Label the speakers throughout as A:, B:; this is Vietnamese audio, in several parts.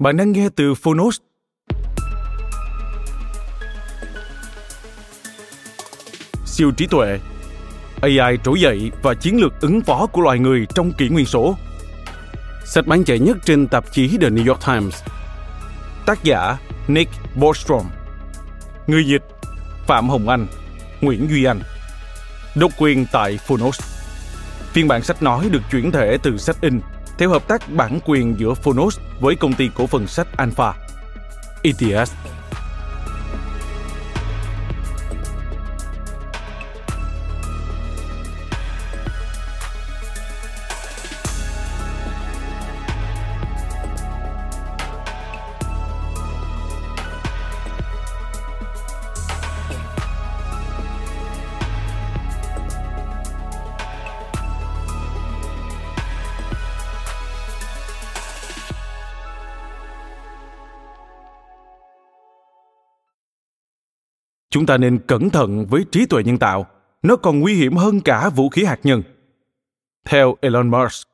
A: Bạn đang nghe từ Phonos. Siêu trí tuệ AI trỗi dậy và chiến lược ứng phó của loài người trong kỷ nguyên số. Sách bán chạy nhất trên tạp chí The New York Times. Tác giả Nick Bostrom. Người dịch Phạm Hồng Anh, Nguyễn Duy Anh. Độc quyền tại Phonos. Phiên bản sách nói được chuyển thể từ sách in theo hợp tác bản quyền giữa Phonos với công ty cổ phần sách Alpha. ETS Chúng ta nên cẩn thận với trí tuệ nhân tạo. Nó còn nguy hiểm hơn cả vũ khí hạt nhân. Theo Elon Musk.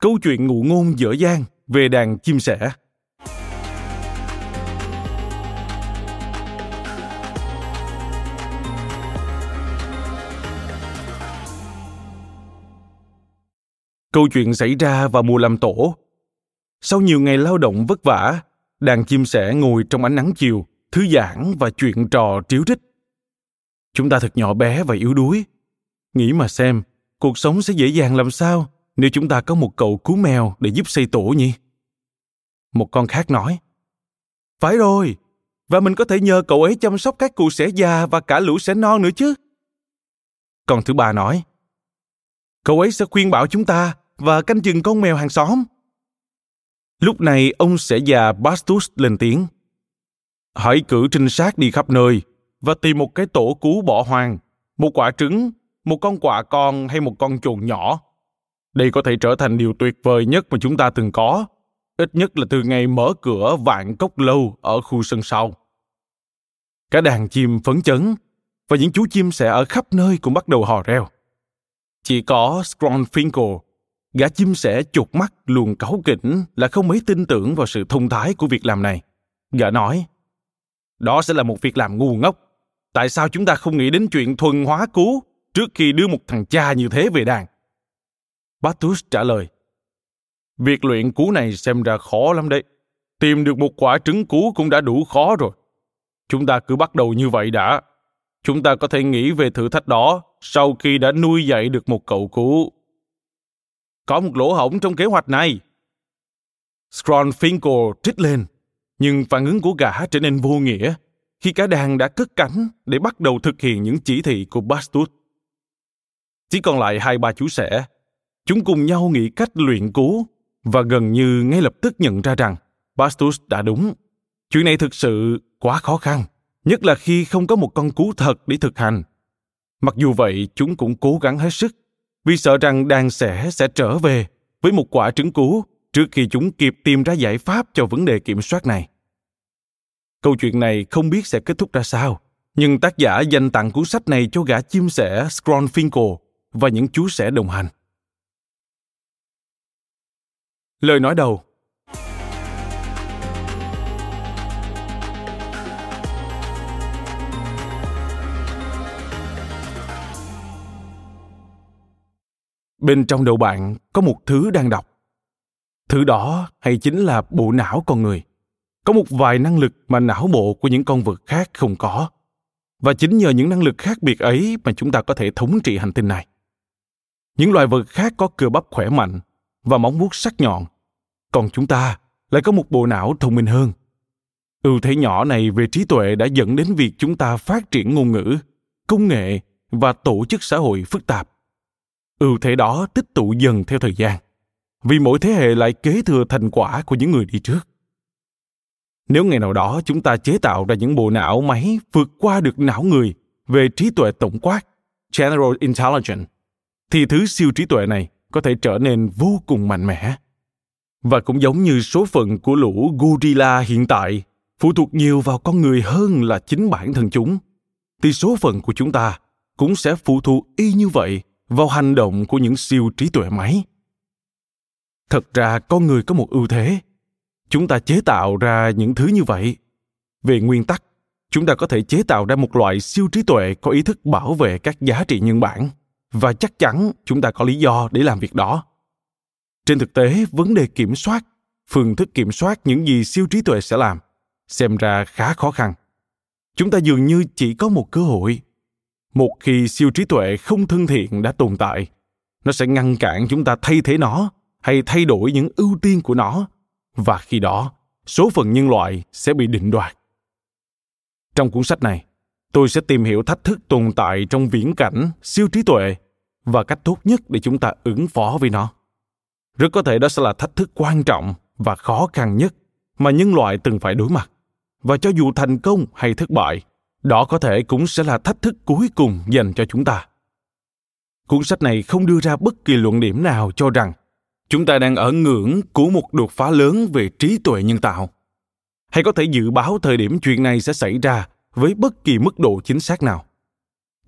A: Câu chuyện ngụ ngôn dở dang về đàn chim sẻ. Câu chuyện xảy ra vào mùa làm tổ. Sau nhiều ngày lao động vất vả, đàn chim sẻ ngồi trong ánh nắng chiều, thư giãn và chuyện trò triếu rít. Chúng ta thật nhỏ bé và yếu đuối. Nghĩ mà xem, cuộc sống sẽ dễ dàng làm sao nếu chúng ta có một cậu cứu mèo để giúp xây tổ nhỉ? Một con khác nói, Phải rồi, và mình có thể nhờ cậu ấy chăm sóc các cụ sẻ già và cả lũ sẻ non nữa chứ. Con thứ ba nói, Cậu ấy sẽ khuyên bảo chúng ta và canh chừng con mèo hàng xóm. Lúc này ông sẽ già Bastus lên tiếng. Hãy cử trinh sát đi khắp nơi và tìm một cái tổ cú bỏ hoang, một quả trứng, một con quạ con hay một con chuồn nhỏ. Đây có thể trở thành điều tuyệt vời nhất mà chúng ta từng có, ít nhất là từ ngày mở cửa vạn cốc lâu ở khu sân sau. Cả đàn chim phấn chấn và những chú chim sẻ ở khắp nơi cũng bắt đầu hò reo. Chỉ có Scronfinkel gã chim sẻ chột mắt luồn cáu kỉnh là không mấy tin tưởng vào sự thông thái của việc làm này. Gã nói, đó sẽ là một việc làm ngu ngốc. Tại sao chúng ta không nghĩ đến chuyện thuần hóa cú trước khi đưa một thằng cha như thế về đàn? Batus trả lời, việc luyện cú này xem ra khó lắm đấy. Tìm được một quả trứng cú cũng đã đủ khó rồi. Chúng ta cứ bắt đầu như vậy đã. Chúng ta có thể nghĩ về thử thách đó sau khi đã nuôi dạy được một cậu cú có một lỗ hổng trong kế hoạch này. Scronfinkle trích lên, nhưng phản ứng của gã trở nên vô nghĩa khi cả đàn đã cất cánh để bắt đầu thực hiện những chỉ thị của Bastus. Chỉ còn lại hai ba chú sẻ. Chúng cùng nhau nghĩ cách luyện cú và gần như ngay lập tức nhận ra rằng Bastus đã đúng. Chuyện này thực sự quá khó khăn, nhất là khi không có một con cú thật để thực hành. Mặc dù vậy, chúng cũng cố gắng hết sức vì sợ rằng đàn sẻ sẽ trở về với một quả trứng cú trước khi chúng kịp tìm ra giải pháp cho vấn đề kiểm soát này. Câu chuyện này không biết sẽ kết thúc ra sao, nhưng tác giả dành tặng cuốn sách này cho gã chim sẻ Scronfinkel và những chú sẻ đồng hành. Lời nói đầu bên trong đầu bạn có một thứ đang đọc. Thứ đó hay chính là bộ não con người. Có một vài năng lực mà não bộ của những con vật khác không có. Và chính nhờ những năng lực khác biệt ấy mà chúng ta có thể thống trị hành tinh này. Những loài vật khác có cơ bắp khỏe mạnh và móng vuốt sắc nhọn, còn chúng ta lại có một bộ não thông minh hơn. Ưu thế nhỏ này về trí tuệ đã dẫn đến việc chúng ta phát triển ngôn ngữ, công nghệ và tổ chức xã hội phức tạp ưu thế đó tích tụ dần theo thời gian, vì mỗi thế hệ lại kế thừa thành quả của những người đi trước. Nếu ngày nào đó chúng ta chế tạo ra những bộ não máy vượt qua được não người về trí tuệ tổng quát, general intelligence, thì thứ siêu trí tuệ này có thể trở nên vô cùng mạnh mẽ. Và cũng giống như số phận của lũ gorilla hiện tại, phụ thuộc nhiều vào con người hơn là chính bản thân chúng, thì số phận của chúng ta cũng sẽ phụ thuộc y như vậy vào hành động của những siêu trí tuệ máy. Thật ra con người có một ưu thế. Chúng ta chế tạo ra những thứ như vậy. Về nguyên tắc, chúng ta có thể chế tạo ra một loại siêu trí tuệ có ý thức bảo vệ các giá trị nhân bản, và chắc chắn chúng ta có lý do để làm việc đó. Trên thực tế, vấn đề kiểm soát, phương thức kiểm soát những gì siêu trí tuệ sẽ làm, xem ra khá khó khăn. Chúng ta dường như chỉ có một cơ hội một khi siêu trí tuệ không thân thiện đã tồn tại, nó sẽ ngăn cản chúng ta thay thế nó hay thay đổi những ưu tiên của nó. Và khi đó, số phận nhân loại sẽ bị định đoạt. Trong cuốn sách này, tôi sẽ tìm hiểu thách thức tồn tại trong viễn cảnh siêu trí tuệ và cách tốt nhất để chúng ta ứng phó với nó. Rất có thể đó sẽ là thách thức quan trọng và khó khăn nhất mà nhân loại từng phải đối mặt. Và cho dù thành công hay thất bại đó có thể cũng sẽ là thách thức cuối cùng dành cho chúng ta. Cuốn sách này không đưa ra bất kỳ luận điểm nào cho rằng chúng ta đang ở ngưỡng của một đột phá lớn về trí tuệ nhân tạo. Hay có thể dự báo thời điểm chuyện này sẽ xảy ra với bất kỳ mức độ chính xác nào.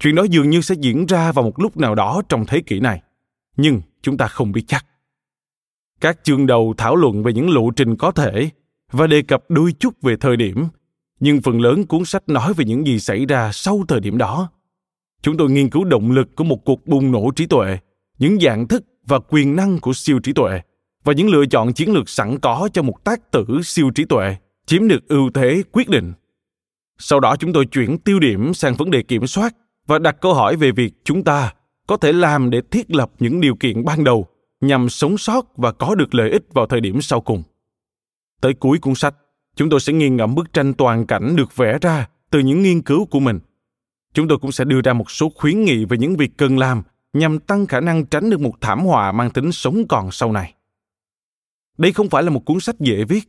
A: Chuyện đó dường như sẽ diễn ra vào một lúc nào đó trong thế kỷ này, nhưng chúng ta không biết chắc. Các chương đầu thảo luận về những lộ trình có thể và đề cập đôi chút về thời điểm nhưng phần lớn cuốn sách nói về những gì xảy ra sau thời điểm đó. Chúng tôi nghiên cứu động lực của một cuộc bùng nổ trí tuệ, những dạng thức và quyền năng của siêu trí tuệ, và những lựa chọn chiến lược sẵn có cho một tác tử siêu trí tuệ, chiếm được ưu thế quyết định. Sau đó chúng tôi chuyển tiêu điểm sang vấn đề kiểm soát và đặt câu hỏi về việc chúng ta có thể làm để thiết lập những điều kiện ban đầu nhằm sống sót và có được lợi ích vào thời điểm sau cùng. Tới cuối cuốn sách chúng tôi sẽ nghiền ngẫm bức tranh toàn cảnh được vẽ ra từ những nghiên cứu của mình. Chúng tôi cũng sẽ đưa ra một số khuyến nghị về những việc cần làm nhằm tăng khả năng tránh được một thảm họa mang tính sống còn sau này. Đây không phải là một cuốn sách dễ viết.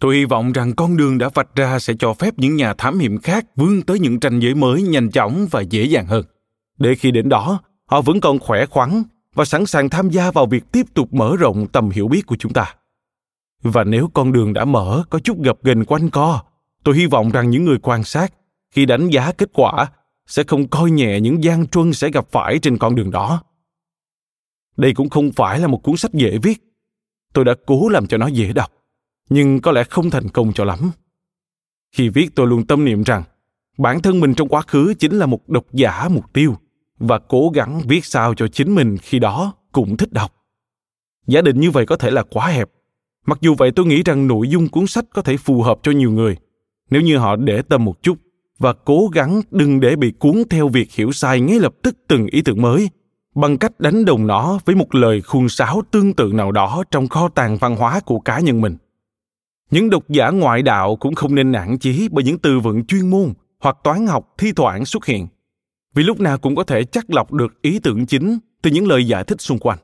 A: Tôi hy vọng rằng con đường đã vạch ra sẽ cho phép những nhà thám hiểm khác vươn tới những tranh giới mới nhanh chóng và dễ dàng hơn. Để khi đến đó, họ vẫn còn khỏe khoắn và sẵn sàng tham gia vào việc tiếp tục mở rộng tầm hiểu biết của chúng ta và nếu con đường đã mở, có chút gập ghềnh quanh co, tôi hy vọng rằng những người quan sát, khi đánh giá kết quả, sẽ không coi nhẹ những gian truân sẽ gặp phải trên con đường đó. Đây cũng không phải là một cuốn sách dễ viết. Tôi đã cố làm cho nó dễ đọc, nhưng có lẽ không thành công cho lắm. Khi viết, tôi luôn tâm niệm rằng, bản thân mình trong quá khứ chính là một độc giả mục tiêu, và cố gắng viết sao cho chính mình khi đó cũng thích đọc. Giả định như vậy có thể là quá hẹp mặc dù vậy tôi nghĩ rằng nội dung cuốn sách có thể phù hợp cho nhiều người, nếu như họ để tâm một chút và cố gắng đừng để bị cuốn theo việc hiểu sai ngay lập tức từng ý tưởng mới, bằng cách đánh đồng nó với một lời khuôn sáo tương tự nào đó trong kho tàng văn hóa của cá nhân mình. Những độc giả ngoại đạo cũng không nên nản chí bởi những từ vựng chuyên môn hoặc toán học thi thoảng xuất hiện, vì lúc nào cũng có thể chắc lọc được ý tưởng chính từ những lời giải thích xung quanh.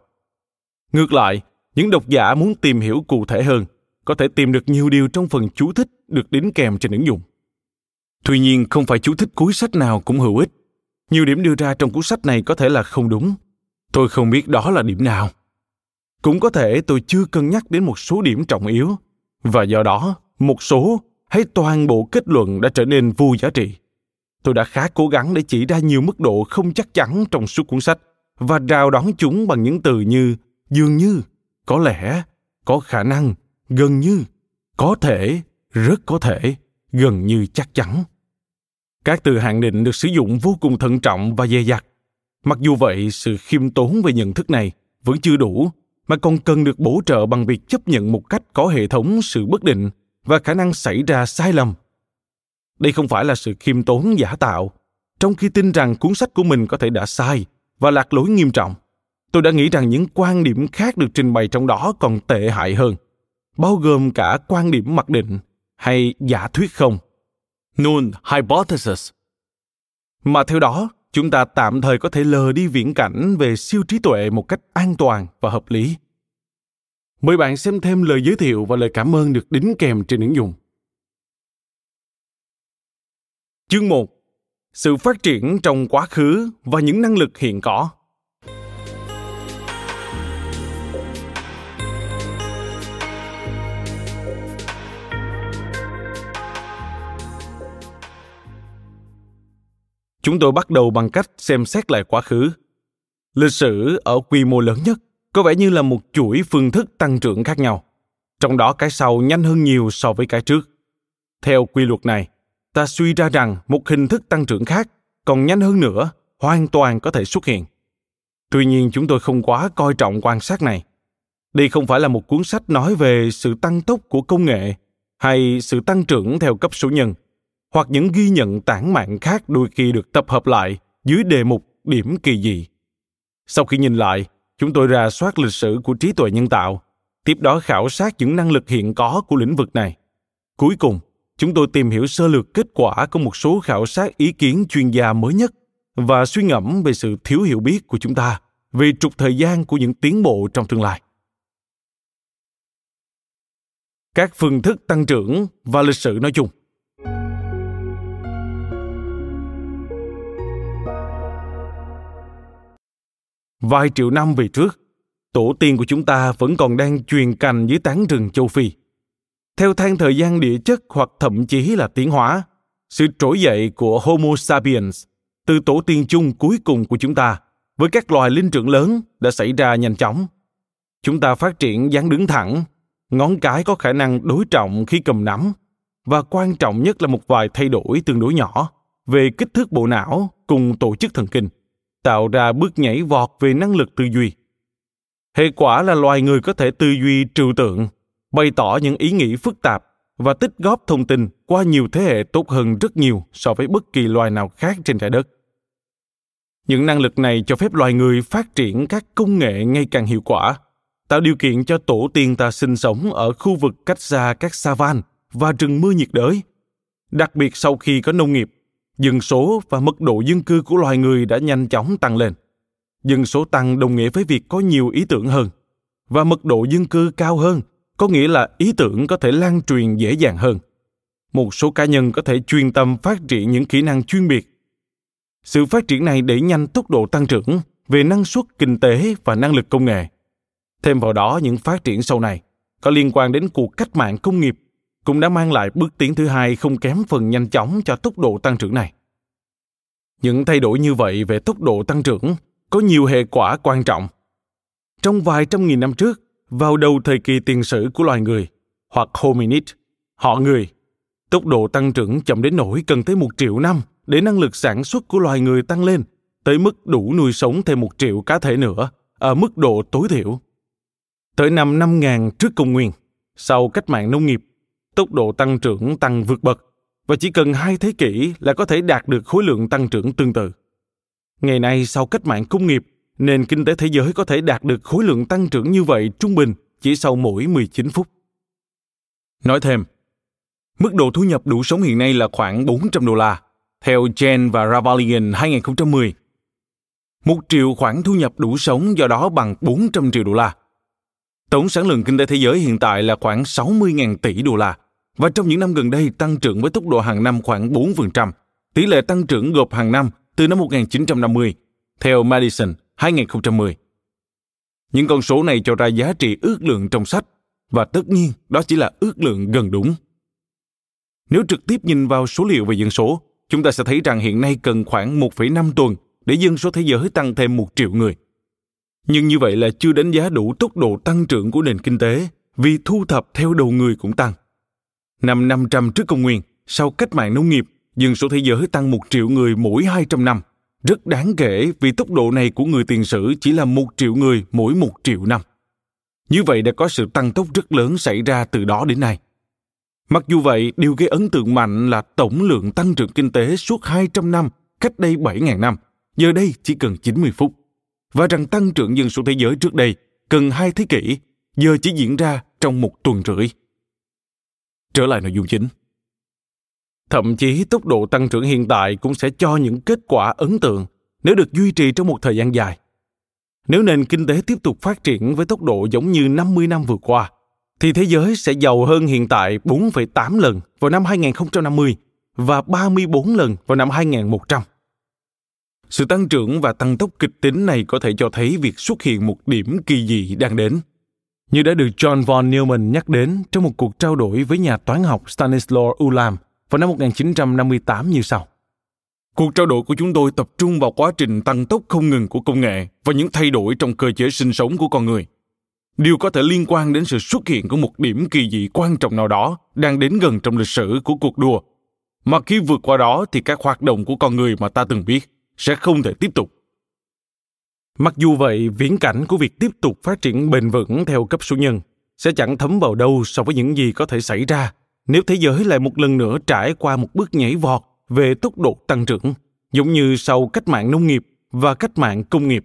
A: Ngược lại những độc giả muốn tìm hiểu cụ thể hơn, có thể tìm được nhiều điều trong phần chú thích được đính kèm trên ứng dụng. Tuy nhiên, không phải chú thích cuối sách nào cũng hữu ích. Nhiều điểm đưa ra trong cuốn sách này có thể là không đúng. Tôi không biết đó là điểm nào. Cũng có thể tôi chưa cân nhắc đến một số điểm trọng yếu, và do đó, một số hay toàn bộ kết luận đã trở nên vô giá trị. Tôi đã khá cố gắng để chỉ ra nhiều mức độ không chắc chắn trong suốt cuốn sách và rào đón chúng bằng những từ như dường như có lẽ có khả năng, gần như có thể, rất có thể, gần như chắc chắn. Các từ hạn định được sử dụng vô cùng thận trọng và dè dặt. Mặc dù vậy, sự khiêm tốn về nhận thức này vẫn chưa đủ, mà còn cần được bổ trợ bằng việc chấp nhận một cách có hệ thống sự bất định và khả năng xảy ra sai lầm. Đây không phải là sự khiêm tốn giả tạo, trong khi tin rằng cuốn sách của mình có thể đã sai và lạc lối nghiêm trọng tôi đã nghĩ rằng những quan điểm khác được trình bày trong đó còn tệ hại hơn bao gồm cả quan điểm mặc định hay giả thuyết không. Null hypothesis. Mà theo đó chúng ta tạm thời có thể lờ đi viễn cảnh về siêu trí tuệ một cách an toàn và hợp lý. Mời bạn xem thêm lời giới thiệu và lời cảm ơn được đính kèm trên ứng dụng. Chương 1 sự phát triển trong quá khứ và những năng lực hiện có chúng tôi bắt đầu bằng cách xem xét lại quá khứ. Lịch sử ở quy mô lớn nhất có vẻ như là một chuỗi phương thức tăng trưởng khác nhau, trong đó cái sau nhanh hơn nhiều so với cái trước. Theo quy luật này, ta suy ra rằng một hình thức tăng trưởng khác còn nhanh hơn nữa, hoàn toàn có thể xuất hiện. Tuy nhiên chúng tôi không quá coi trọng quan sát này. Đây không phải là một cuốn sách nói về sự tăng tốc của công nghệ hay sự tăng trưởng theo cấp số nhân hoặc những ghi nhận tản mạn khác đôi khi được tập hợp lại dưới đề mục điểm kỳ dị. Sau khi nhìn lại, chúng tôi ra soát lịch sử của trí tuệ nhân tạo, tiếp đó khảo sát những năng lực hiện có của lĩnh vực này. Cuối cùng, chúng tôi tìm hiểu sơ lược kết quả của một số khảo sát ý kiến chuyên gia mới nhất và suy ngẫm về sự thiếu hiểu biết của chúng ta về trục thời gian của những tiến bộ trong tương lai. Các phương thức tăng trưởng và lịch sử nói chung vài triệu năm về trước, tổ tiên của chúng ta vẫn còn đang truyền cành dưới tán rừng châu Phi. Theo thang thời gian địa chất hoặc thậm chí là tiến hóa, sự trỗi dậy của Homo sapiens từ tổ tiên chung cuối cùng của chúng ta với các loài linh trưởng lớn đã xảy ra nhanh chóng. Chúng ta phát triển dáng đứng thẳng, ngón cái có khả năng đối trọng khi cầm nắm và quan trọng nhất là một vài thay đổi tương đối nhỏ về kích thước bộ não cùng tổ chức thần kinh tạo ra bước nhảy vọt về năng lực tư duy. Hệ quả là loài người có thể tư duy trừu tượng, bày tỏ những ý nghĩ phức tạp và tích góp thông tin qua nhiều thế hệ tốt hơn rất nhiều so với bất kỳ loài nào khác trên trái đất. Những năng lực này cho phép loài người phát triển các công nghệ ngày càng hiệu quả, tạo điều kiện cho tổ tiên ta sinh sống ở khu vực cách xa các savan và rừng mưa nhiệt đới. Đặc biệt sau khi có nông nghiệp, dân số và mức độ dân cư của loài người đã nhanh chóng tăng lên. Dân số tăng đồng nghĩa với việc có nhiều ý tưởng hơn. Và mức độ dân cư cao hơn, có nghĩa là ý tưởng có thể lan truyền dễ dàng hơn. Một số cá nhân có thể chuyên tâm phát triển những kỹ năng chuyên biệt. Sự phát triển này đẩy nhanh tốc độ tăng trưởng về năng suất kinh tế và năng lực công nghệ. Thêm vào đó, những phát triển sau này có liên quan đến cuộc cách mạng công nghiệp cũng đã mang lại bước tiến thứ hai không kém phần nhanh chóng cho tốc độ tăng trưởng này. Những thay đổi như vậy về tốc độ tăng trưởng có nhiều hệ quả quan trọng. Trong vài trăm nghìn năm trước, vào đầu thời kỳ tiền sử của loài người, hoặc hominid, họ người, tốc độ tăng trưởng chậm đến nỗi cần tới một triệu năm để năng lực sản xuất của loài người tăng lên tới mức đủ nuôi sống thêm một triệu cá thể nữa ở mức độ tối thiểu. Tới năm 5000 trước công nguyên, sau cách mạng nông nghiệp, tốc độ tăng trưởng tăng vượt bậc và chỉ cần hai thế kỷ là có thể đạt được khối lượng tăng trưởng tương tự. Ngày nay sau cách mạng công nghiệp, nền kinh tế thế giới có thể đạt được khối lượng tăng trưởng như vậy trung bình chỉ sau mỗi 19 phút. Nói thêm, mức độ thu nhập đủ sống hiện nay là khoảng 400 đô la, theo Jen và Ravalian 2010. Một triệu khoản thu nhập đủ sống do đó bằng 400 triệu đô la. Tổng sản lượng kinh tế thế giới hiện tại là khoảng 60.000 tỷ đô la, và trong những năm gần đây tăng trưởng với tốc độ hàng năm khoảng 4%, tỷ lệ tăng trưởng gộp hàng năm từ năm 1950, theo Madison 2010. Những con số này cho ra giá trị ước lượng trong sách, và tất nhiên đó chỉ là ước lượng gần đúng. Nếu trực tiếp nhìn vào số liệu về dân số, chúng ta sẽ thấy rằng hiện nay cần khoảng 1,5 tuần để dân số thế giới tăng thêm một triệu người – nhưng như vậy là chưa đánh giá đủ tốc độ tăng trưởng của nền kinh tế vì thu thập theo đầu người cũng tăng. Năm 500 trước công nguyên, sau cách mạng nông nghiệp, dân số thế giới tăng một triệu người mỗi 200 năm, rất đáng kể vì tốc độ này của người tiền sử chỉ là một triệu người mỗi một triệu năm. Như vậy đã có sự tăng tốc rất lớn xảy ra từ đó đến nay. Mặc dù vậy, điều gây ấn tượng mạnh là tổng lượng tăng trưởng kinh tế suốt 200 năm cách đây 7.000 năm, giờ đây chỉ cần 90 phút. Và rằng tăng trưởng dân số thế giới trước đây cần hai thế kỷ, giờ chỉ diễn ra trong một tuần rưỡi. Trở lại nội dung chính. Thậm chí tốc độ tăng trưởng hiện tại cũng sẽ cho những kết quả ấn tượng nếu được duy trì trong một thời gian dài. Nếu nền kinh tế tiếp tục phát triển với tốc độ giống như 50 năm vừa qua, thì thế giới sẽ giàu hơn hiện tại 4,8 lần vào năm 2050 và 34 lần vào năm 2100. Sự tăng trưởng và tăng tốc kịch tính này có thể cho thấy việc xuất hiện một điểm kỳ dị đang đến. Như đã được John von Neumann nhắc đến trong một cuộc trao đổi với nhà toán học Stanislaw Ulam vào năm 1958 như sau. Cuộc trao đổi của chúng tôi tập trung vào quá trình tăng tốc không ngừng của công nghệ và những thay đổi trong cơ chế sinh sống của con người. Điều có thể liên quan đến sự xuất hiện của một điểm kỳ dị quan trọng nào đó đang đến gần trong lịch sử của cuộc đua. Mà khi vượt qua đó thì các hoạt động của con người mà ta từng biết sẽ không thể tiếp tục. Mặc dù vậy, viễn cảnh của việc tiếp tục phát triển bền vững theo cấp số nhân sẽ chẳng thấm vào đâu so với những gì có thể xảy ra nếu thế giới lại một lần nữa trải qua một bước nhảy vọt về tốc độ tăng trưởng, giống như sau cách mạng nông nghiệp và cách mạng công nghiệp.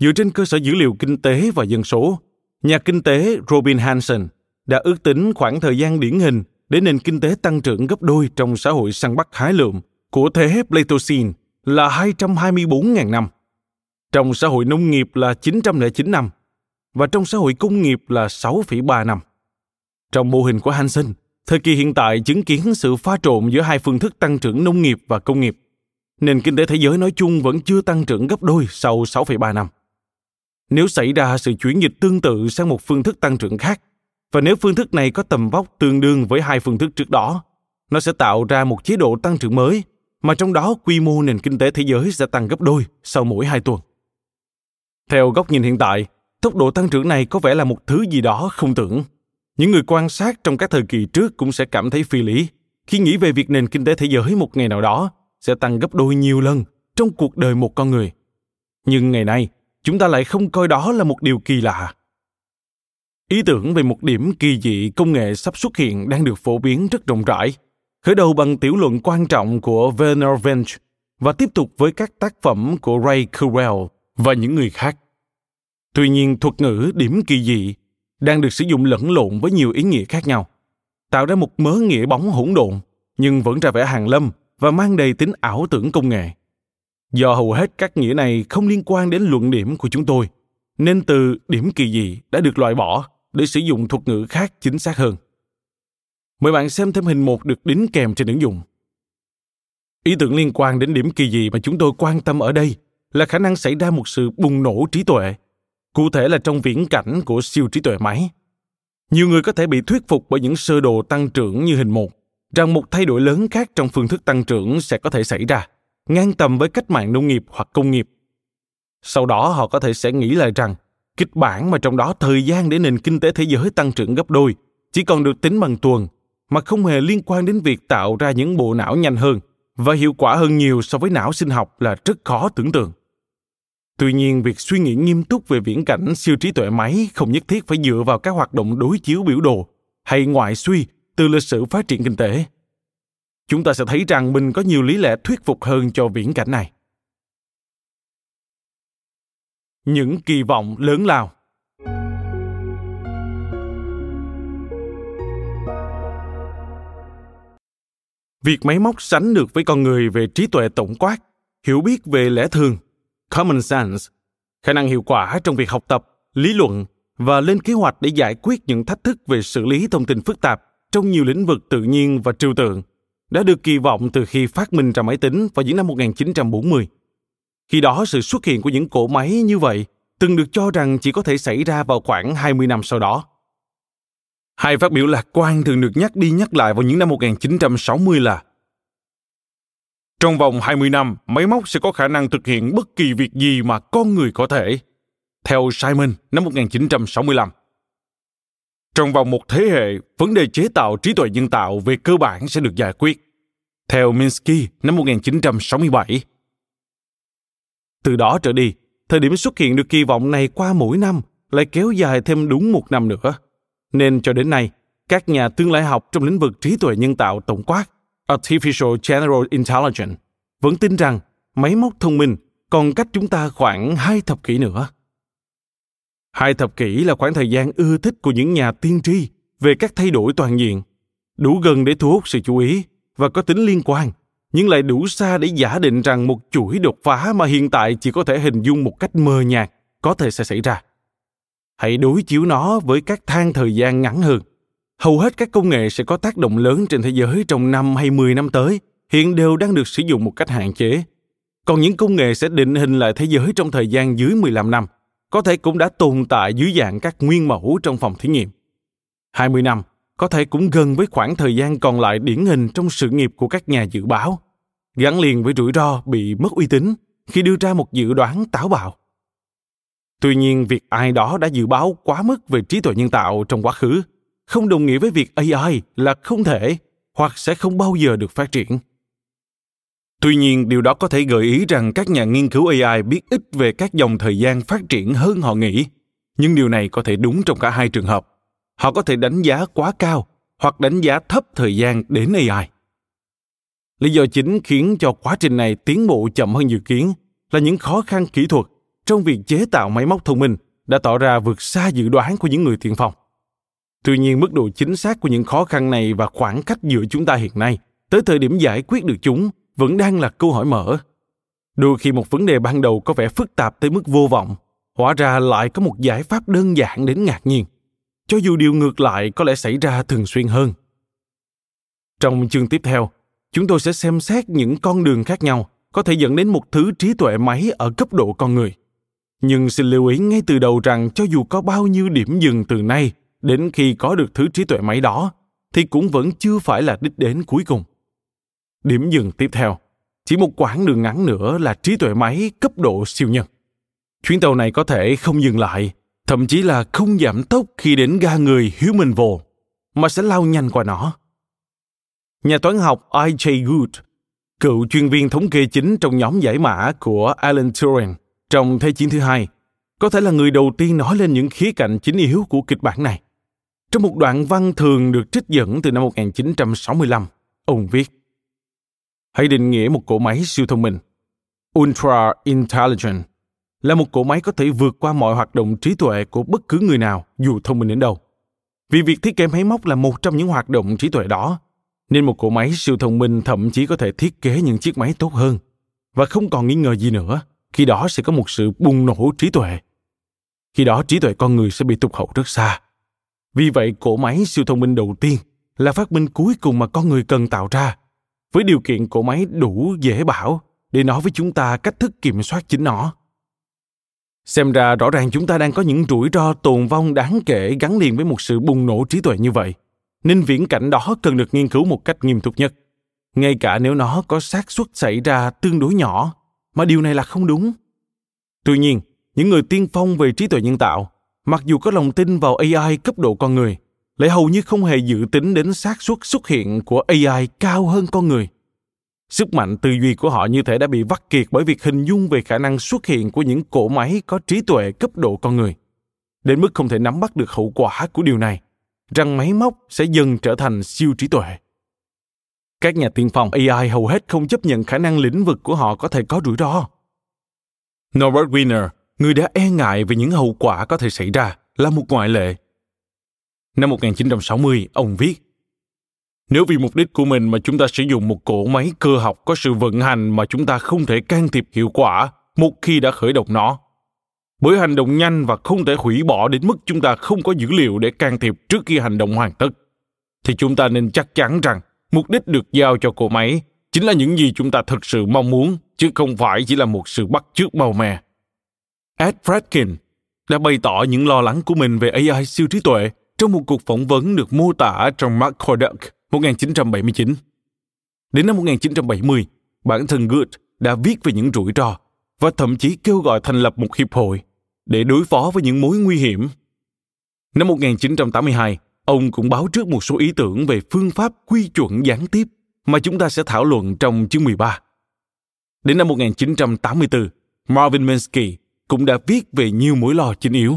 A: Dựa trên cơ sở dữ liệu kinh tế và dân số, nhà kinh tế Robin Hanson đã ước tính khoảng thời gian điển hình để nền kinh tế tăng trưởng gấp đôi trong xã hội săn bắt hái lượm của thế Pleistocene là 224.000 năm. Trong xã hội nông nghiệp là 909 năm và trong xã hội công nghiệp là 6,3 năm. Trong mô hình của Hansen, thời kỳ hiện tại chứng kiến sự pha trộn giữa hai phương thức tăng trưởng nông nghiệp và công nghiệp. Nền kinh tế thế giới nói chung vẫn chưa tăng trưởng gấp đôi sau 6,3 năm. Nếu xảy ra sự chuyển dịch tương tự sang một phương thức tăng trưởng khác, và nếu phương thức này có tầm vóc tương đương với hai phương thức trước đó, nó sẽ tạo ra một chế độ tăng trưởng mới, mà trong đó quy mô nền kinh tế thế giới sẽ tăng gấp đôi sau mỗi hai tuần. Theo góc nhìn hiện tại, tốc độ tăng trưởng này có vẻ là một thứ gì đó không tưởng. Những người quan sát trong các thời kỳ trước cũng sẽ cảm thấy phi lý khi nghĩ về việc nền kinh tế thế giới một ngày nào đó sẽ tăng gấp đôi nhiều lần trong cuộc đời một con người. Nhưng ngày nay, chúng ta lại không coi đó là một điều kỳ lạ. Ý tưởng về một điểm kỳ dị công nghệ sắp xuất hiện đang được phổ biến rất rộng rãi, khởi đầu bằng tiểu luận quan trọng của Werner Wendt và tiếp tục với các tác phẩm của Ray Kurzweil và những người khác. Tuy nhiên, thuật ngữ điểm kỳ dị đang được sử dụng lẫn lộn với nhiều ý nghĩa khác nhau, tạo ra một mớ nghĩa bóng hỗn độn nhưng vẫn ra vẻ hàng lâm và mang đầy tính ảo tưởng công nghệ. Do hầu hết các nghĩa này không liên quan đến luận điểm của chúng tôi, nên từ điểm kỳ dị đã được loại bỏ để sử dụng thuật ngữ khác chính xác hơn. Mời bạn xem thêm hình một được đính kèm trên ứng dụng. Ý tưởng liên quan đến điểm kỳ dị mà chúng tôi quan tâm ở đây là khả năng xảy ra một sự bùng nổ trí tuệ, cụ thể là trong viễn cảnh của siêu trí tuệ máy. Nhiều người có thể bị thuyết phục bởi những sơ đồ tăng trưởng như hình một, rằng một thay đổi lớn khác trong phương thức tăng trưởng sẽ có thể xảy ra, ngang tầm với cách mạng nông nghiệp hoặc công nghiệp. Sau đó họ có thể sẽ nghĩ lại rằng kịch bản mà trong đó thời gian để nền kinh tế thế giới tăng trưởng gấp đôi chỉ còn được tính bằng tuần mà không hề liên quan đến việc tạo ra những bộ não nhanh hơn và hiệu quả hơn nhiều so với não sinh học là rất khó tưởng tượng. Tuy nhiên, việc suy nghĩ nghiêm túc về viễn cảnh siêu trí tuệ máy không nhất thiết phải dựa vào các hoạt động đối chiếu biểu đồ hay ngoại suy từ lịch sử phát triển kinh tế. Chúng ta sẽ thấy rằng mình có nhiều lý lẽ thuyết phục hơn cho viễn cảnh này. Những kỳ vọng lớn lao Việc máy móc sánh được với con người về trí tuệ tổng quát, hiểu biết về lẽ thường, common sense, khả năng hiệu quả trong việc học tập, lý luận và lên kế hoạch để giải quyết những thách thức về xử lý thông tin phức tạp trong nhiều lĩnh vực tự nhiên và trừu tượng đã được kỳ vọng từ khi phát minh ra máy tính vào những năm 1940. Khi đó, sự xuất hiện của những cỗ máy như vậy từng được cho rằng chỉ có thể xảy ra vào khoảng 20 năm sau đó. Hai phát biểu lạc quan thường được nhắc đi nhắc lại vào những năm 1960 là Trong vòng 20 năm, máy móc sẽ có khả năng thực hiện bất kỳ việc gì mà con người có thể. Theo Simon năm 1965. Trong vòng một thế hệ, vấn đề chế tạo trí tuệ nhân tạo về cơ bản sẽ được giải quyết. Theo Minsky năm 1967. Từ đó trở đi, thời điểm xuất hiện được kỳ vọng này qua mỗi năm lại kéo dài thêm đúng một năm nữa. Nên cho đến nay, các nhà tương lai học trong lĩnh vực trí tuệ nhân tạo tổng quát Artificial General Intelligence vẫn tin rằng máy móc thông minh còn cách chúng ta khoảng hai thập kỷ nữa. Hai thập kỷ là khoảng thời gian ưa thích của những nhà tiên tri về các thay đổi toàn diện, đủ gần để thu hút sự chú ý và có tính liên quan, nhưng lại đủ xa để giả định rằng một chuỗi đột phá mà hiện tại chỉ có thể hình dung một cách mờ nhạt có thể sẽ xảy ra. Hãy đối chiếu nó với các thang thời gian ngắn hơn. Hầu hết các công nghệ sẽ có tác động lớn trên thế giới trong năm hay 10 năm tới, hiện đều đang được sử dụng một cách hạn chế. Còn những công nghệ sẽ định hình lại thế giới trong thời gian dưới 15 năm, có thể cũng đã tồn tại dưới dạng các nguyên mẫu trong phòng thí nghiệm. 20 năm có thể cũng gần với khoảng thời gian còn lại điển hình trong sự nghiệp của các nhà dự báo, gắn liền với rủi ro bị mất uy tín khi đưa ra một dự đoán táo bạo. Tuy nhiên, việc ai đó đã dự báo quá mức về trí tuệ nhân tạo trong quá khứ không đồng nghĩa với việc AI là không thể hoặc sẽ không bao giờ được phát triển. Tuy nhiên, điều đó có thể gợi ý rằng các nhà nghiên cứu AI biết ít về các dòng thời gian phát triển hơn họ nghĩ. Nhưng điều này có thể đúng trong cả hai trường hợp. Họ có thể đánh giá quá cao hoặc đánh giá thấp thời gian đến AI. Lý do chính khiến cho quá trình này tiến bộ chậm hơn dự kiến là những khó khăn kỹ thuật trong việc chế tạo máy móc thông minh đã tỏ ra vượt xa dự đoán của những người tiên phong. Tuy nhiên, mức độ chính xác của những khó khăn này và khoảng cách giữa chúng ta hiện nay tới thời điểm giải quyết được chúng vẫn đang là câu hỏi mở. Đôi khi một vấn đề ban đầu có vẻ phức tạp tới mức vô vọng, hóa ra lại có một giải pháp đơn giản đến ngạc nhiên, cho dù điều ngược lại có lẽ xảy ra thường xuyên hơn. Trong chương tiếp theo, chúng tôi sẽ xem xét những con đường khác nhau có thể dẫn đến một thứ trí tuệ máy ở cấp độ con người. Nhưng xin lưu ý ngay từ đầu rằng cho dù có bao nhiêu điểm dừng từ nay đến khi có được thứ trí tuệ máy đó, thì cũng vẫn chưa phải là đích đến cuối cùng. Điểm dừng tiếp theo, chỉ một quãng đường ngắn nữa là trí tuệ máy cấp độ siêu nhân. Chuyến tàu này có thể không dừng lại, thậm chí là không giảm tốc khi đến ga người Humanville, mà sẽ lao nhanh qua nó. Nhà toán học I.J. Good, cựu chuyên viên thống kê chính trong nhóm giải mã của Alan Turing trong Thế chiến thứ hai, có thể là người đầu tiên nói lên những khía cạnh chính yếu của kịch bản này. Trong một đoạn văn thường được trích dẫn từ năm 1965, ông viết Hãy định nghĩa một cỗ máy siêu thông minh. Ultra Intelligent là một cỗ máy có thể vượt qua mọi hoạt động trí tuệ của bất cứ người nào dù thông minh đến đâu. Vì việc thiết kế máy móc là một trong những hoạt động trí tuệ đó, nên một cỗ máy siêu thông minh thậm chí có thể thiết kế những chiếc máy tốt hơn. Và không còn nghi ngờ gì nữa, khi đó sẽ có một sự bùng nổ trí tuệ. Khi đó trí tuệ con người sẽ bị tụt hậu rất xa. Vì vậy, cỗ máy siêu thông minh đầu tiên là phát minh cuối cùng mà con người cần tạo ra với điều kiện cỗ máy đủ dễ bảo để nói với chúng ta cách thức kiểm soát chính nó. Xem ra rõ ràng chúng ta đang có những rủi ro tồn vong đáng kể gắn liền với một sự bùng nổ trí tuệ như vậy, nên viễn cảnh đó cần được nghiên cứu một cách nghiêm túc nhất. Ngay cả nếu nó có xác suất xảy ra tương đối nhỏ, mà điều này là không đúng. Tuy nhiên, những người tiên phong về trí tuệ nhân tạo, mặc dù có lòng tin vào AI cấp độ con người, lại hầu như không hề dự tính đến xác suất xuất hiện của AI cao hơn con người. Sức mạnh tư duy của họ như thể đã bị vắt kiệt bởi việc hình dung về khả năng xuất hiện của những cỗ máy có trí tuệ cấp độ con người. Đến mức không thể nắm bắt được hậu quả của điều này, rằng máy móc sẽ dần trở thành siêu trí tuệ. Các nhà tiên phong AI hầu hết không chấp nhận khả năng lĩnh vực của họ có thể có rủi ro. Norbert Wiener, người đã e ngại về những hậu quả có thể xảy ra, là một ngoại lệ. Năm 1960, ông viết, Nếu vì mục đích của mình mà chúng ta sử dụng một cỗ máy cơ học có sự vận hành mà chúng ta không thể can thiệp hiệu quả một khi đã khởi động nó, bởi hành động nhanh và không thể hủy bỏ đến mức chúng ta không có dữ liệu để can thiệp trước khi hành động hoàn tất, thì chúng ta nên chắc chắn rằng mục đích được giao cho cỗ máy chính là những gì chúng ta thực sự mong muốn, chứ không phải chỉ là một sự bắt chước màu mè. Ed Fredkin đã bày tỏ những lo lắng của mình về AI siêu trí tuệ trong một cuộc phỏng vấn được mô tả trong Mark Kodak 1979. Đến năm 1970, bản thân Good đã viết về những rủi ro và thậm chí kêu gọi thành lập một hiệp hội để đối phó với những mối nguy hiểm. Năm 1982, ông cũng báo trước một số ý tưởng về phương pháp quy chuẩn gián tiếp mà chúng ta sẽ thảo luận trong chương 13. Đến năm 1984, Marvin Minsky cũng đã viết về nhiều mối lo chính yếu.